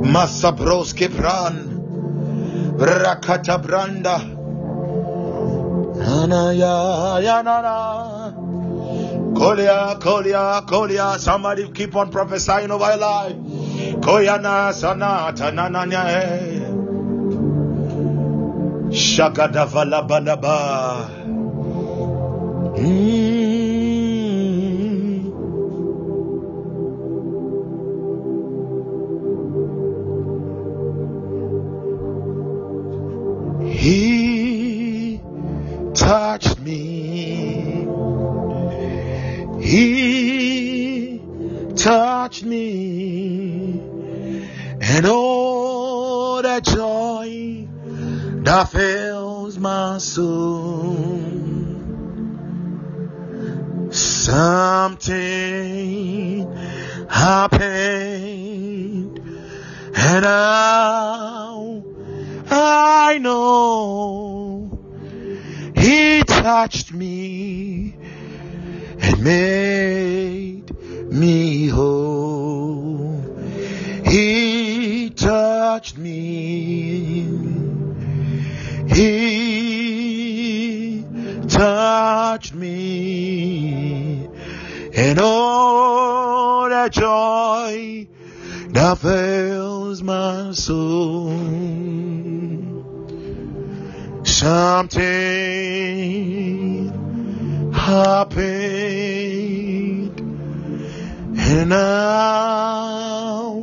Masabroske pran. Rakata branda. Nana ya ya Kolia Kolia Kolia somebody keep on prophesying over your life Koyana Sanata Nananya Shagadavala Banaba Mm. He touched me. He touched me. And oh, that joy that fills my soul. Something happened. And now I know He touched me and made me whole. He touched me. He touched me. And all that joy that fills my soul. Something happened, and now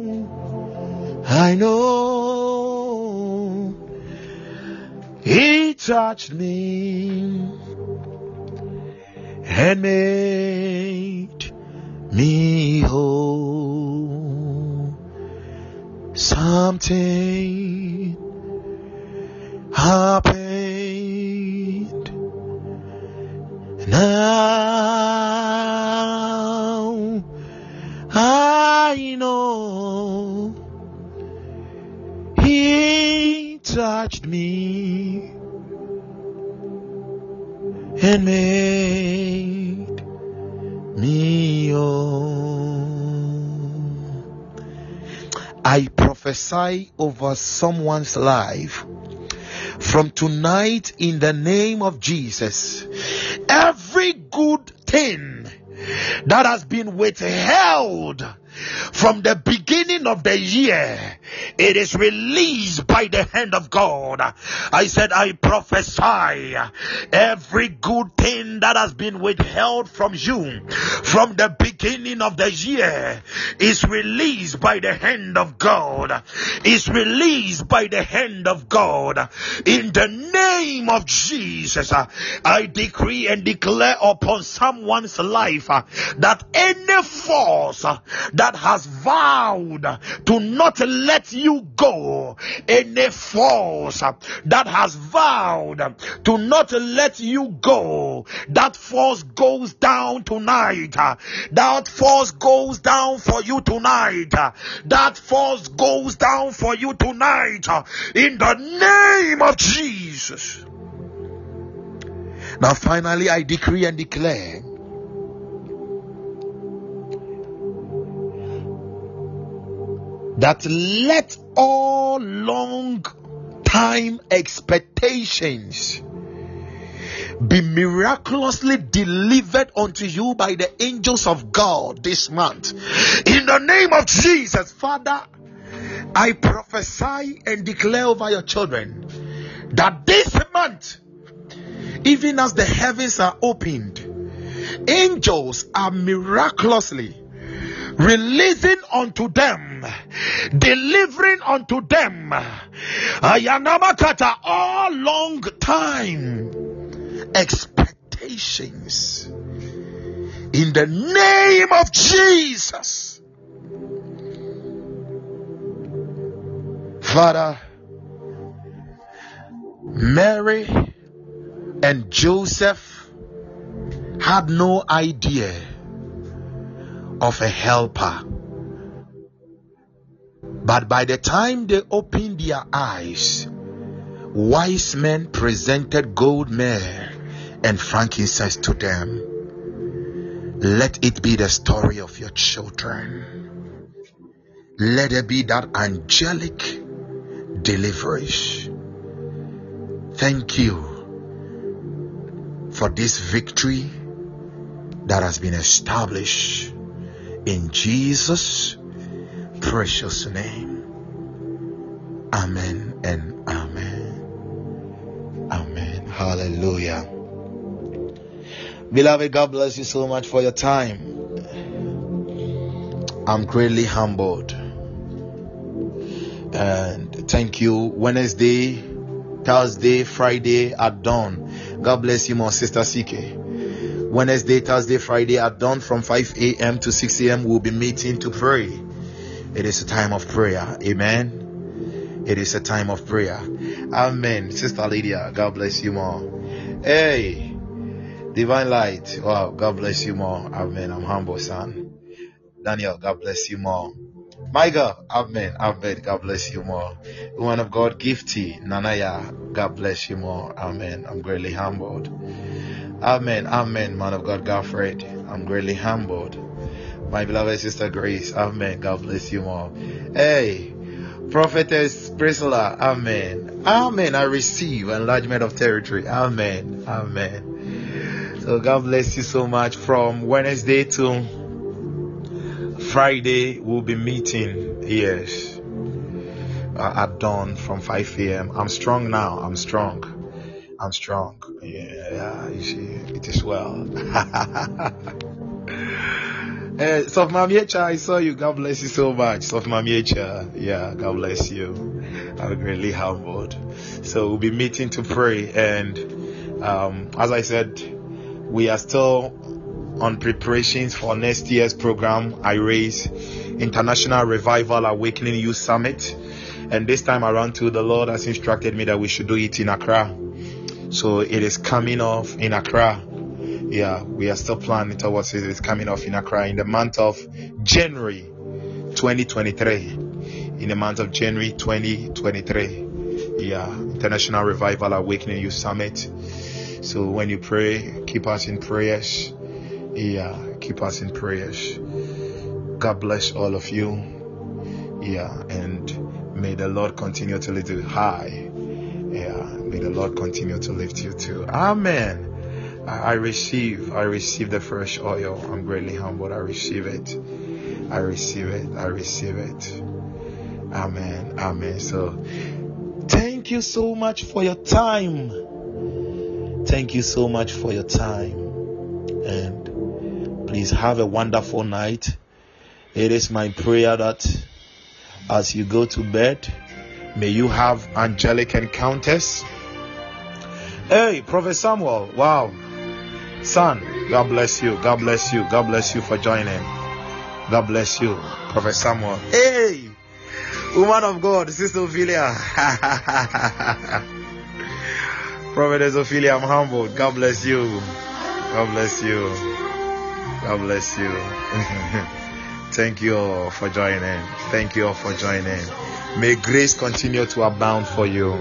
I know He touched me and made me whole. Something happened. Touched me and made me whole. I prophesy over someone's life from tonight in the name of Jesus. Every good thing that has been withheld from the beginning of the year, it is released by the hand of God. I said, I prophesy every good thing that has been withheld from you from the beginning of the year is released by the hand of God. Is released by the hand of God. In the name of Jesus, I decree and declare upon someone's life that any force that has vowed to not let you go, any force that has vowed to not let you go, that force goes down tonight. That force goes down for you tonight. That force goes down for you tonight. In the name of Jesus. Now, finally, I decree and declare that let all long time expectations be miraculously delivered unto you by the angels of God this month. In the name of Jesus, Father, I prophesy and declare over your children that this month, even as the heavens are opened, angels are miraculously releasing unto them, delivering unto them, Ayanamakata, all long time expectations. In the name of Jesus. Father, Mary and Joseph had no idea of a helper. But by the time they opened their eyes, wise men presented gold myrrh and frankincense to them. Let it be the story of your children. Let it be that angelic deliverance. Thank you for this victory that has been established in Jesus' precious name. Amen and amen. Amen. Hallelujah. Beloved, God bless you so much for your time. I'm greatly humbled. And thank you. Wednesday, Thursday, Friday at dawn. God bless you, my sister CK. Wednesday, Thursday, Friday at dawn from 5 a.m. to 6 a.m. We'll be meeting to pray. It is a time of prayer. Amen. It is a time of prayer. Amen. Sister Lydia, God bless you more. Hey, Divine Light. Wow, God bless you more. Amen. I'm humble, son. Daniel, God bless you more. Michael, Amen. Amen. God bless you more. Woman of God, Gifty, Nanaya, God bless you more. Amen. I'm greatly humbled. Amen. Amen. Man of God, Godfred, I'm greatly humbled. My beloved sister Grace, Amen. God bless you more. Hey, Prophetess Priscilla, Amen. Amen. I receive enlargement of territory. Amen. Amen. So God bless you so much. From Wednesday to Friday, we'll be meeting. Yes. Uh, at dawn from 5 a.m. I'm strong now. I'm strong. I'm strong. Yeah, yeah you see, it is well. Uh, [laughs] Sof Mamiecha, I saw you. God bless you so much. Sof Mamiecha. Yeah, God bless you. I'm greatly humbled. So we'll be meeting to pray. And um, as I said, we are still on preparations for next year's program. I raise International Revival Awakening Youth Summit. And this time around too, the Lord has instructed me that we should do it in Accra. So it is coming off in Accra yeah, we are still planning towards it. It's coming off in Accra in the month of January 2023. In the month of January 2023. Yeah, International Revival Awakening Youth Summit. So when you pray, keep us in prayers. Yeah, keep us in prayers. God bless all of you. Yeah, and may the Lord continue to lift you high. Yeah, may the Lord continue to lift you too. Amen. I receive, I receive the fresh oil. I'm greatly humbled. I receive it. I receive it. I receive it. Amen. Amen. So, thank you so much for your time. Thank you so much for your time. And please have a wonderful night. It is my prayer that as you go to bed, may you have angelic encounters. Hey, Prophet Samuel, wow. Son, God bless you. God bless you. God bless you for joining. God bless you, Prophet Samuel. Hey, woman of God, Sister Ophelia. [laughs] Prophetess Ophelia, I'm humbled. God bless you. God bless you. God bless you. [laughs] Thank you all for joining. Thank you all for joining. May grace continue to abound for you.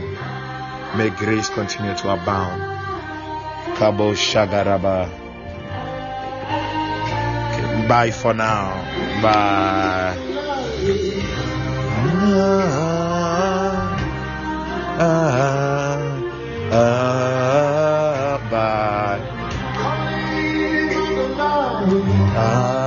May grace continue to abound. Kabo Shagaraba. Bye for now. Bye. Bye.